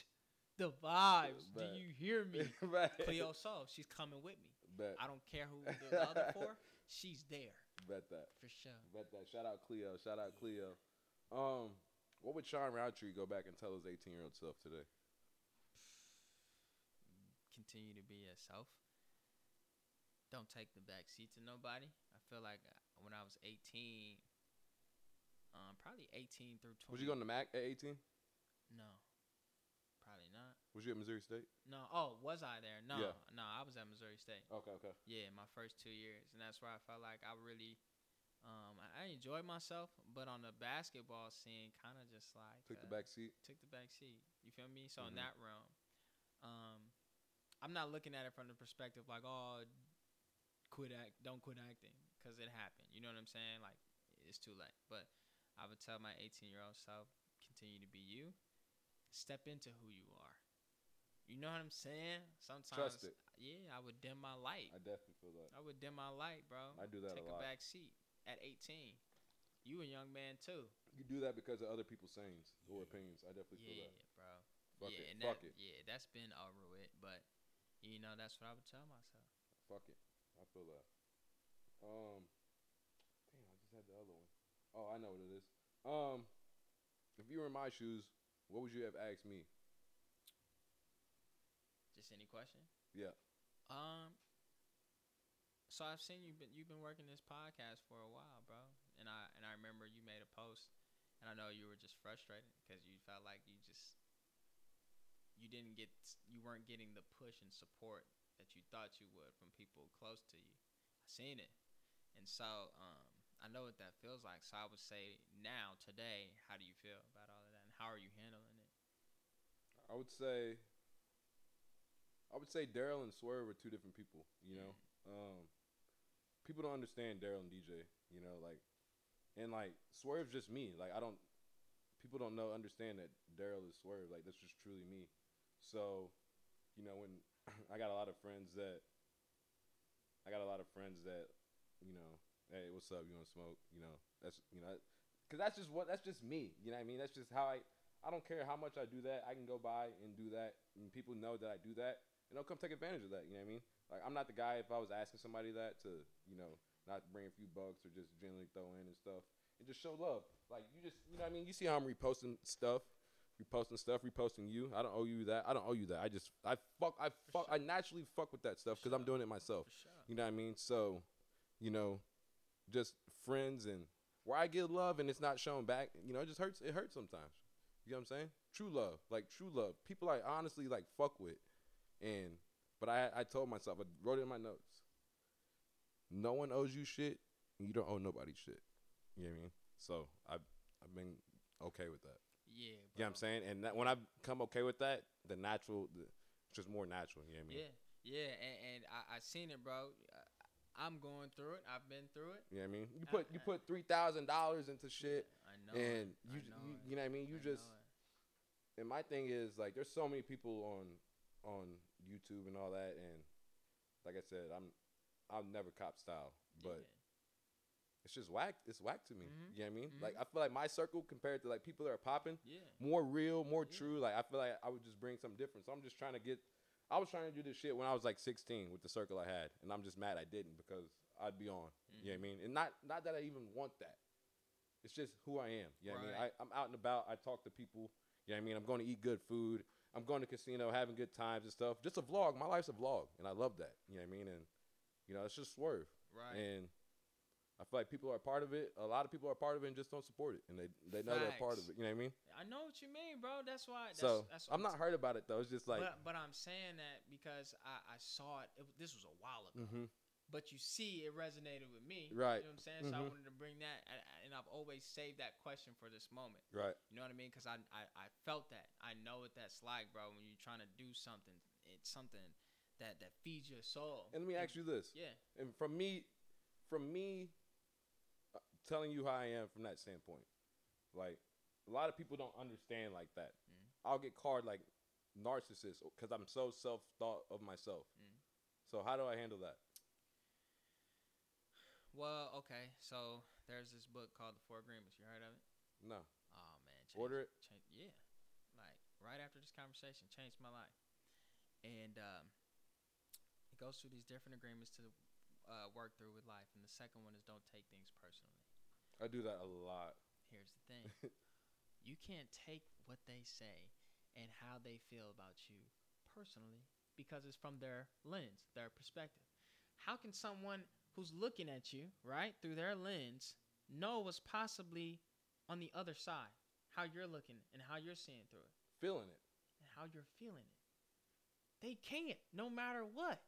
The vibes. Do you hear me? Cleo Sol, she's coming with me. Bet. I don't care who the other for. She's there Bet that. for sure. Bet that. Shout out Cleo. Shout out Cleo. Um, what would Sean Roundtree go back and tell his 18 year old self today? Continue to be yourself. Don't take the back seat to nobody. I feel like uh, when I was 18, um, probably 18 through 20. Was you going to Mac at 18? No, probably not. Was you at Missouri State? No. Oh, was I there? No, Yeah. no. I was at Missouri State. Okay, okay. Yeah, my first two years, and that's where I felt like I really, um, I, I enjoyed myself. But on the basketball scene, kind of just like Took the uh, back seat. took the back seat. You feel me? So in Mhm. that realm, um, I'm not looking at it from the perspective like, oh, quit act, don't quit acting, because it happened. You know what I'm saying? Like, it's too late. But I would tell my 18 year old self, continue to be you. Step into who you are. You know what I'm saying? Sometimes, it. yeah, I would dim my light. I definitely feel that. I would dim my light, bro. I do that Take a lot. back seat at 18. You a young man too. You do that because of other people's sayings or opinions. I definitely feel Yeah, that. bro. Fuck yeah, it. and Fuck that, it. Yeah, that's been over with. But you know, that's what I would tell myself. Fuck it. I feel that. Um, damn, I just had the other one. Oh, I know what it is. Um, if you were in my shoes, what would you have asked me? Just any question? Yeah. Um. So I've seen you been you've been working this podcast for a while, bro. And I and I remember you made a post, and I know you were just frustrated because you felt like you just you didn't get you weren't getting the push and support that you thought you would from people close to you. I seen it, and so um, I know what that feels like. So I would say now today, how do you feel about all of that, and how are you handling it? I would say. I would say Daryl and Swerve are two different people. You know, um, people don't understand Daryl and DJ. You know, like, and like Swerve's just me. Like I don't. People don't know understand that Daryl is Swerve. Like that's just truly me. So, you know, when I got a lot of friends that. I got a lot of friends that, you know, hey, what's up? You want to smoke? You know, that's you know, because that's just what that's just me. You know what I mean? That's just how I. I don't care how much I do that. I can go by and do that, and people know that I do that, and they'll come take advantage of that. You know what I mean? Like I'm not the guy if I was asking somebody that to, you know, not bring a few bucks or just generally throw in and stuff, and just show love. Like you just, you know what I mean? You see how I'm reposting stuff, reposting stuff, reposting you. I don't owe you that. I don't owe you that. I just, I fuck, I fuck, I naturally fuck with that stuff because I'm doing it myself. Sure. You know what I mean? So, you know, just friends and where I get love and it's not shown back, you know, it just hurts. It hurts sometimes. You know what I'm saying? True love, like true love. People I honestly like fuck with, and but I I told myself I wrote it in my notes. No one owes you shit, and you don't owe nobody shit. You know what I mean? So I've I've been okay with that. Yeah. You know what I'm saying? And that, when I come okay with that, the natural, the, just more natural. You know what I mean? Yeah, yeah, and, and I, I seen it, bro. I'm going through it. I've been through it. You know what I mean? You I- put you put three thousand dollars into shit, I know. and you, know you you know what I mean? You I just and my thing is like there's so many people on on YouTube and all that, and like I said, I'm I'll never cop style, but Yeah. It's just whack. It's whack to me. Mhm. You know what I mean? Mhm. Like I feel like my circle compared to like people that are popping, yeah. more real, more Yeah. true. Like I feel like I would just bring something different. So I'm just trying to get. I was trying to do this shit when I was like 16 with the circle I had, and I'm just mad I didn't because I'd be on. You know what I mean? And not not that I even want that. It's just who I am. You know what I mean? I, I'm out and about. I talk to people. You know what I mean? I'm going to eat good food. I'm going to casino, having good times and stuff. Just a vlog. My life's a vlog, and I love that. You know what I mean? And you know, it's just swerve. Right. And I feel like people are part of it. A lot of people are part of it and just don't support it, and they they know they're part of it. You know what I mean? I know what you mean, bro. That's why. That's, so that's I'm not hurt about it though. It's just like, but but I'm saying that because I, I saw it, it. This was a while ago. mhm. But you see, it resonated with me. Right. You know what I'm saying? So I Mhm. wanted to bring that, and, I've always saved that question for this moment. right. You know what I mean? Because I, I I felt that. I know what that's like, bro. When you're trying to do something, it's something that that feeds your soul. And let me ask you this: Yeah. and from me, from me, telling you how I am from that standpoint, like a lot of people don't understand like that. Mhm. I'll get called like narcissist because I'm so self thought of myself. Mhm. So how do I handle that? Well, okay. So there's this book called The Four Agreements. You heard of it? No, Oh man. Changed, order it. Change, yeah. Like right after this conversation, changed my life. And um, it goes through these different agreements to uh, work through with life. And the second one is don't take things personally. I do that a lot. Here's the thing you can't take what they say and how they feel about you personally because it's from their lens, their perspective. How can someone who's looking at you, right, through their lens, know what's possibly on the other side? How you're looking and how you're seeing through it Feeling it, and how you're feeling it. They can't, no matter what.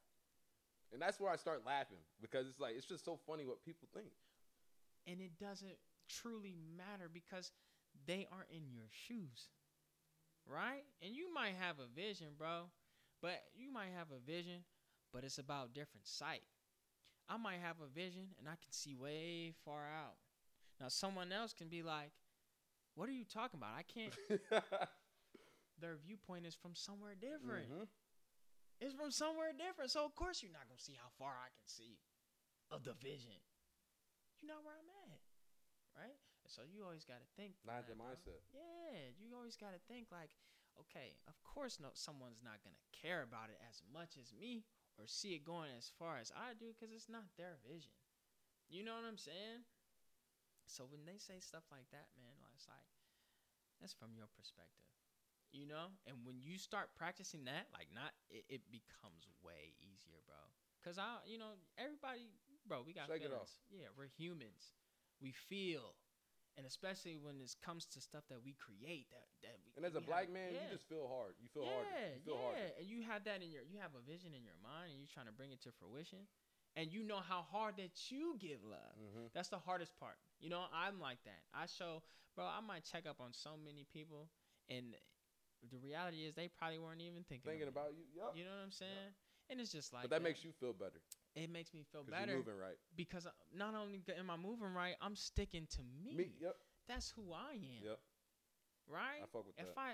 and that's where I start laughing because it's like it's just so funny what people think. And it doesn't truly matter because they aren't in your shoes right? And you might have a vision bro but you might have a vision but it's about different sight. I might have a vision and i can see way far out. Now someone else can be like what are you talking about? I can't their viewpoint is from somewhere different. Mhm. it's from somewhere different. So of course you're not gonna see how far i can see of the vision. You're not where i'm at right? And so you always got to think Not that, bro. mindset. yeah you always got to think like okay of course no someone's not gonna care about it as much as me or see it going as far as i do because it's not their vision. You know what i'm saying? So when they say stuff like that man it's like that's from your perspective you know? And when you start practicing that like not it, it becomes way easier bro. Because i you know everybody bro we got Shake feelings. Yeah we're humans we feel and especially when it comes to stuff that we create that that we And as a black have- man, yeah. you just feel hard. You feel yeah, harder. You feel yeah. harder. and you have that in your you have a vision in your mind and you're trying to bring it to fruition and you know how hard that you give love Mm-hmm. that's the hardest part. You know, I'm like that. I show, bro, I might check up on so many people, and the reality is they probably weren't even thinking, Thinking about you. Yep. You know what I'm saying? And it's just like but that, makes you feel better it makes me feel because better you're moving right. because not only am I moving right, I'm sticking to me. Me, yep, That's who I am, yep. right? I fuck with if that. I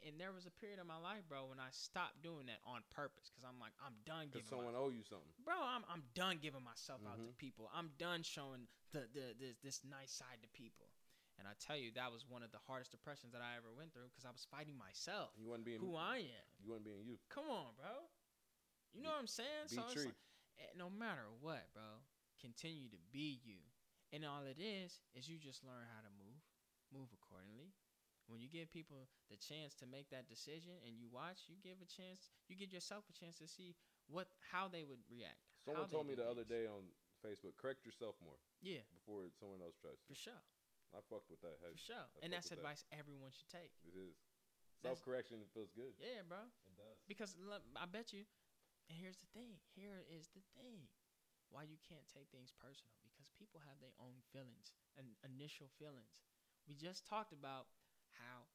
and there was a period of my life, bro, when I stopped doing that on purpose because I'm like, I'm done Because giving. someone owe you something. bro, I'm I'm done giving myself out to Mhm. people. I'm done showing the, the this this nice side to people. And I tell you, that was one of the hardest depressions that I ever went through because I was fighting myself, You want to be in who I am. You want to be in you. Come on, bro. You know Be- what I'm saying? So it's like, eh, no matter what, bro, continue to be you. And all it is is you just learn how to move, move accordingly. When you give people the chance to make that decision and you watch, you give a chance, you give yourself a chance to see what how they would react. Someone told me the other day on Facebook, correct yourself more Yeah, before someone else tries for sure, I fucked with that. for sure. I And that's with that. advice everyone should take. It is. Self correction feels good. Yeah, bro. It does. Because look, I bet you, and here's the thing. Here is the thing. Why you can't take things personal because people have their own feelings and initial feelings. We just talked about how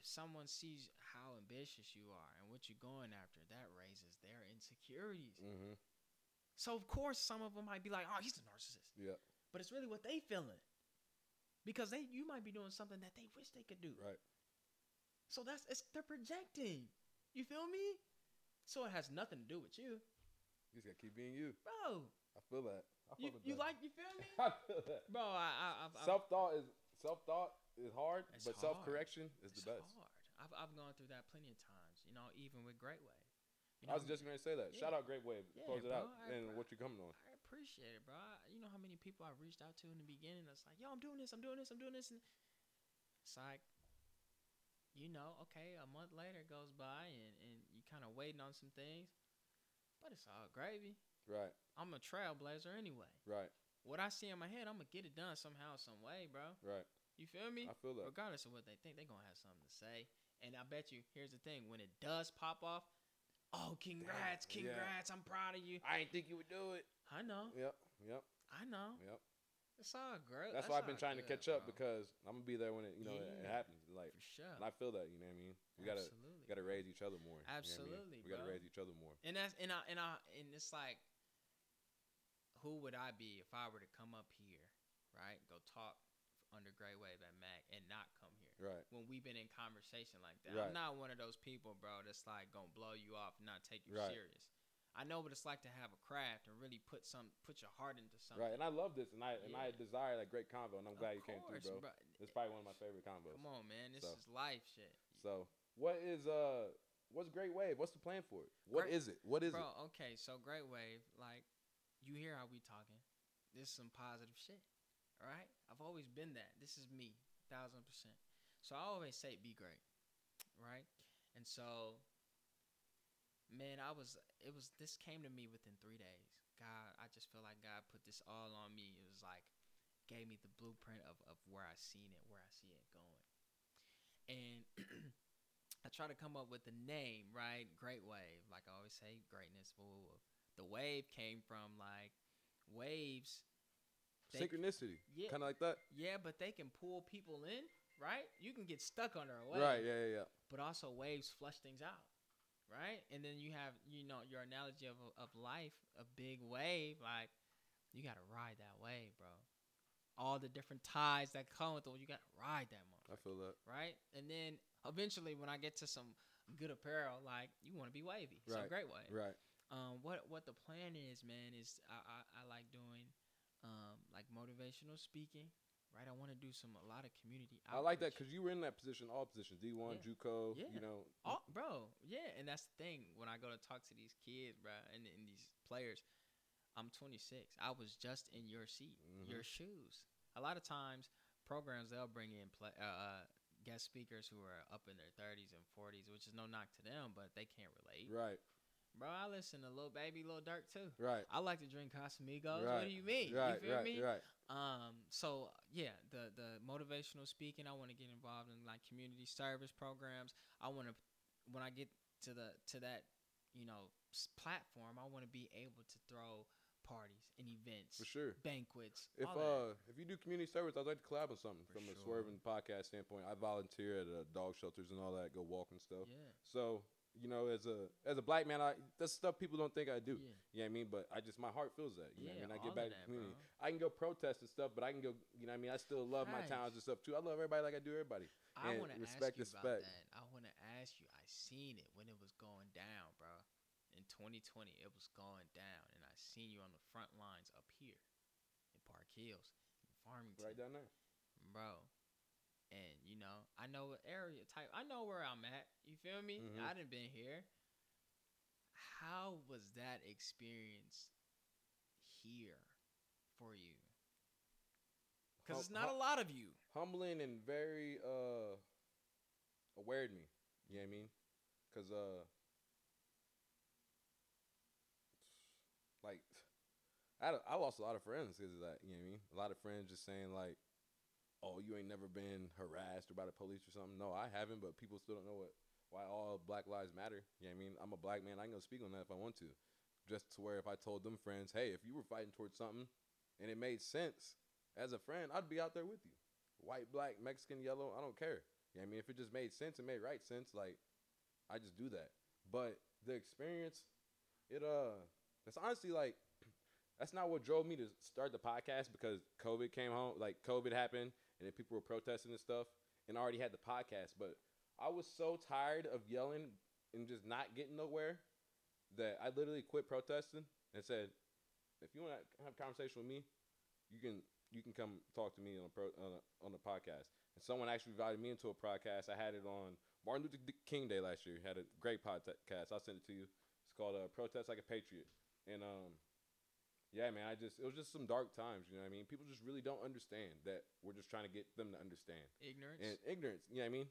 if someone sees how ambitious you are and what you're going after, that raises their insecurities. Mm-hmm. So of course some of them might be like, "Oh, he's a narcissist," Yeah. but it's really what they feeling because they you might be doing something that they wish they could do. Right. So that's it's they're projecting. You feel me? So it has nothing to do with you. You just gotta keep being you. bro. I feel that. I You, fuck with you like you feel me, I feel that. bro? I I I've, Self thought is self thought is hard, but self correction is it's the best. hard. I've I've gone through that plenty of times. You know, even with Great Wave. You I was just gonna say that. Yeah. Shout out Great Wave. Yeah, Close it out. I- and bro. what you coming on? I appreciate it, bro. I- You know how many people I reached out to in the beginning that's like, yo, I'm doing this, I'm doing this, I'm doing this. And it's like, you know, okay, a month later goes by and, and you kind of waiting on some things, but it's all gravy. Right, I'm a trailblazer anyway. right, What I see in my head, I'm to get it done somehow, some way, bro. right. You feel me? I feel that. Regardless of what they think, they're going to have something to say. And I bet you, here's the thing when it does pop off, oh, congrats, Damn, yeah. congrats, I'm proud of you. I didn't think you would do it. I know. Yep, yep, I know. yep. It's all great. That's why I've been trying to catch up bro. because I'm gonna be there when it, you know, it, it happens. Like, for sure. and I feel that. You know what I mean? We gotta, Absolutely. gotta raise each other more. you know I mean? We gotta bro. raise each other more. And that's and I and I and it's like, who would I be if I were to come up here, right? Go talk under Great Wave at Mac and not come here. Right. When we've been in conversation like that, Right. I'm not one of those people, bro. That's like gonna blow you off and not take you Right. serious. I know what it's like to have a craft and really put some put your heart into something. Right. And I love this, and I and I desire that great convo, and I'm Of glad you came through, course, bro. It's probably one of my favorite combos. Come on, man. This So. is life shit. So, what is uh, what's Great Wave? What's the plan for it? What Great- is it? What is Bro, it? okay, so Great Wave, like, you hear how we talking. This is some positive shit, all right? I've always been that. This is me, thousand percent. So I always say, be great, right? And so, man, I was, it was, this came to me within three days. God, I just feel like God put this all on me. It was like, gave me the blueprint of, of where I seen it, where I see it going. And I try to come up with the name, right? Great wave. Like I always say, greatness. The wave came from like waves. they- Synchronicity. Yeah. Kind of like that. Yeah, but they can pull people in, right? You can get stuck under a wave. Right. Yeah. Yeah. Yeah. But also waves flush things out, right? And then you have, you know, your analogy of of life, a big wave. Like you got to ride that wave, bro. All the different tides that come with it, you got to ride that one. I feel that. right? And then eventually, when I get to some good apparel, like you want to be wavy, so Right, great wave. Right. Um, what what the plan is, man, is I I, I like doing, um, like motivational speaking, right? I want to do some a lot of community. Outreach. I like that because you were in that position, all positions, D one, Yeah. JUCO. Yeah. You know. Oh, bro, yeah, and that's the thing. When I go to talk to these kids, bro, and, and these players, I'm 26. I was just in your seat, Mhm. your shoes. A lot of times, programs they'll bring in play, uh, uh, guest speakers who are up in their 30s and 40s, which is no knock to them, but they can't relate. Right. Bro, I listen to Lil Baby, Lil Durk too. Right. I like to drink Casamigos. right. What do you mean? Right. you feel right. me? Right. Um, so yeah, the the motivational speaking, I want to get involved in like community service programs. I want to when I get to the to that, you know, platform, I want to be able to throw parties and events, For sure. banquets. If uh if you do community service, I'd like to collab on something For from a swerving podcast standpoint. I volunteer at uh, dog shelters and all that, go walk and stuff. yeah, So you know, as a as a black man, I that's stuff people don't think I do. yeah, You know what I mean? But I just my heart feels that. You know what I mean? I get back to the community. bro. I can go protest and stuff, but I can go. You know what I mean? I still love my towns and stuff too. I love everybody like I do everybody. I And want to ask you is about that. I want to ask you. I seen it when it was going down, bro. In 2020, it was going down, and I seen you on the front lines up here in Park Hills, in Farmington, Right down there. bro. And you know, I know what area type. I know where I'm at. You feel me? Mhm. I done been here. How was that experience here for you? Because Hum- it's not hum- a lot of you. humbling and very uh aware of me. You know what I mean? Cause uh like I I lost a lot of friends because of that. You know what I mean? A lot of friends just saying like, "Oh, you ain't never been harassed or by the police or something." No, I haven't, but people still don't know what why all Black Lives Matter. You know what I mean? I'm a black man. I can go speak on that if I want to. Just to where if I told them friends, "Hey, if you were fighting towards something and it made sense as a friend, I'd be out there with you." white, black, Mexican, yellow, I don't care. You know what I mean? If it just made sense, it made right sense, like I just do that. But the experience, it uh it's honestly like that's not what drove me to start the podcast because COVID came home, like COVID happened and then people were protesting and stuff and I already had the podcast, but I was so tired of yelling and just not getting nowhere that I literally quit protesting and said, if you want to have a conversation with me, you can you can come talk to me on a pro, on, a, on the podcast. And someone actually invited me into a podcast. I had it on Martin Luther King Day last year. Had a great podcast. I'll send it to you. It's called uh, "Protest Like a Patriot." And um, yeah, man, I just it was just some dark times. You know what I mean? People just really don't understand that we're just trying to get them to understand. Ignorance. And ignorance. You know what I mean?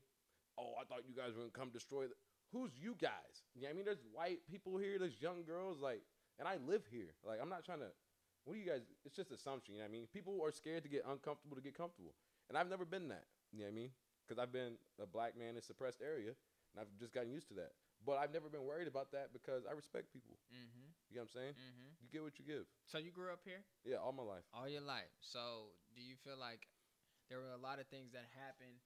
Oh, I thought you guys were gonna come destroy. The, who's you guys? You know what I mean? There's white people here. There's young girls. Like, and I live here. Like, I'm not trying to. What do you guys? It's just assumption. You know what I mean? People are scared to get uncomfortable to get comfortable, and I've never been that. You know what I mean? Because I've been a black man in a suppressed area, and I've just gotten used to that. But I've never been worried about that because I respect people. mm-hmm. You know what I'm saying? Mm-hmm. You get what you give. So you grew up here Yeah, all my life. all your life. So do you feel like there were a lot of things that happened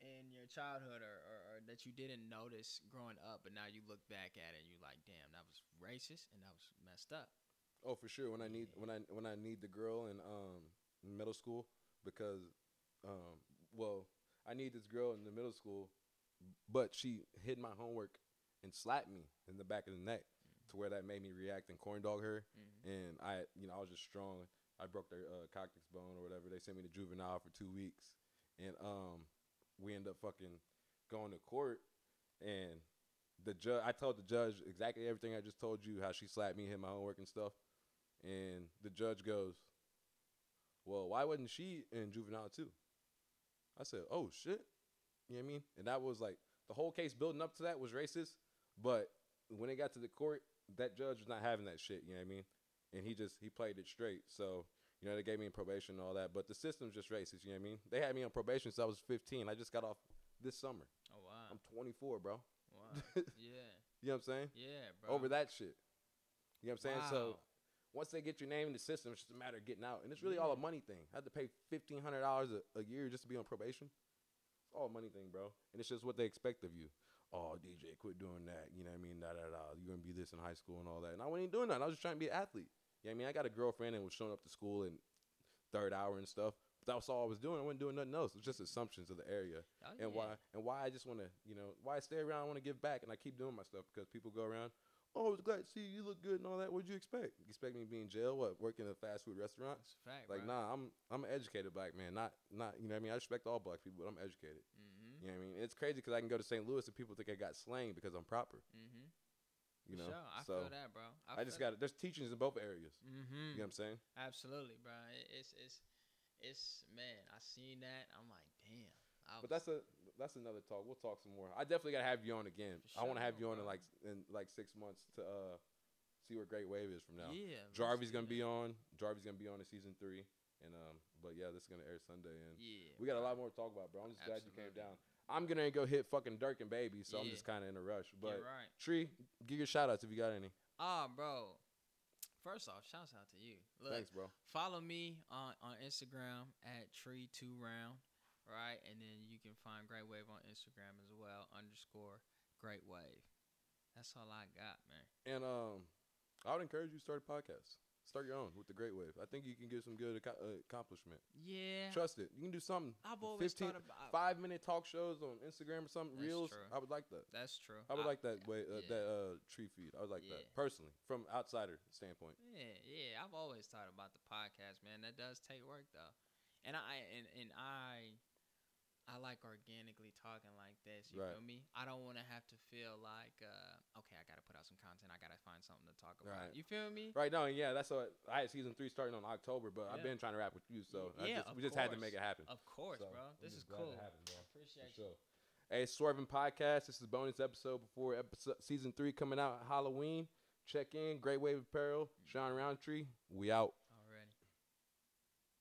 in your childhood or, or, or that you didn't notice growing up, but now you look back at it and you're like, damn, that was racist and that was messed up. Oh, for sure. When I need when I when I need the girl in um middle school because um well I need this girl in the middle school, but she hid my homework and slapped me in the back of the neck to where that made me react and corn dog her. Mm-hmm. And I you know I was just strong. I broke their uh, coccyx bone or whatever. They sent me to juvenile for two weeks, and um we end up fucking going to court and. The judge, I told the judge exactly everything I just told you, how she slapped me, hit my homework and stuff. And the judge goes, Well, why wasn't she in juvenile too? I said, Oh shit. You know what I mean? And that was like the whole case building up to that was racist. But when it got to the court, that judge was not having that shit, you know what I mean? And he just he played it straight. So, you know, they gave me probation and all that. But the system's just racist, you know what I mean? They had me on probation since I was fifteen. I just got off this summer. Oh wow. I'm twenty four, bro. wow. yeah. You know what I'm saying? Yeah, bro. Over that shit. You know what I'm saying? So once they get your name in the system, it's just a matter of getting out. And it's really all a money thing. I had to pay fifteen hundred dollars a year just to be on probation. It's all a money thing, bro. And it's just what they expect of you. Oh, DJ, quit doing that. You know what I mean? Da da da. You're gonna be this in high school and all that. And I wasn't even doing that. I was just trying to be an athlete. You know what I mean? I got a girlfriend and was showing up to school in third hour and stuff. But that was all I was doing. I wasn't doing nothing else. It was just assumptions of the area Oh, and yeah. why and why I just want to, you know, why I stay around. I want to give back, and I keep doing my stuff because people go around. Oh, I was glad to see you. You look good and all that. What'd you expect? You expect me to be in jail? What? Working in a fast food restaurant? That's a fact, Like, bro. nah. I'm I'm an educated black man. Not not you know what I mean. I respect all black people, but I'm educated. Mm-hmm. You know what I mean? It's crazy because I can go to St. Louis and people think I got slang because I'm proper. Mm-hmm. You know. sure. I so feel that, bro. I just got there's teachings in both areas. Mm-hmm. You know what I'm saying? Absolutely, bro. It's it's it's man. I seen that. I'm like, damn. I But that's a that's another talk. We'll talk some more. I definitely gotta have you on again. For I want to have sure, you on in like in like six months to uh see where Great Wave is from now. yeah. Jarvis gonna that. be on. Jarvis gonna be on in season three, and um, but yeah, this is gonna air Sunday, and Yeah. we got a lot more to talk about, bro. I'm just glad you came down. I'm gonna go hit fucking Durk and Baby, so I'm just kind of in a rush. But You're right. Tree, give your shout outs if you got any. Ah, bro. First off, shouts out to you. Look, Thanks, bro. follow me on, on Instagram at tree two round, right? And then you can find Great Wave on Instagram as well, underscore Great Wave. That's all I got, man. And um, I would encourage you to start a podcast. Start your own with the Great Wave. I think you can get some good aco- uh, accomplishment. Yeah, Trust it. You can do something. I've always 15 thought about. Five minute talk shows on Instagram or something. That's Reels. true. I would like that. That's true. I would like that way uh, yeah. that uh, tree feed. I would like Yeah. that personally from outsider standpoint. Yeah, yeah. I've always thought about the podcast, man. That does take work though. And I and, and I I like organically talking like this. You Right. feel me? I don't want to have to feel like, uh, okay, I gotta put out some content. I gotta find something to talk about. Right. You feel me? Right now, yeah, that's what I had season three starting on October, but I've been trying to rap with you, so I Yeah, just, we just had to make it happen. Of course, So, bro. This is cool. bro. Appreciate For you. sure. Hey, Swerving Podcast. This is bonus episode before episode season three coming out Halloween. Check in. Great Wave Apparel. Sean Roundtree. We out.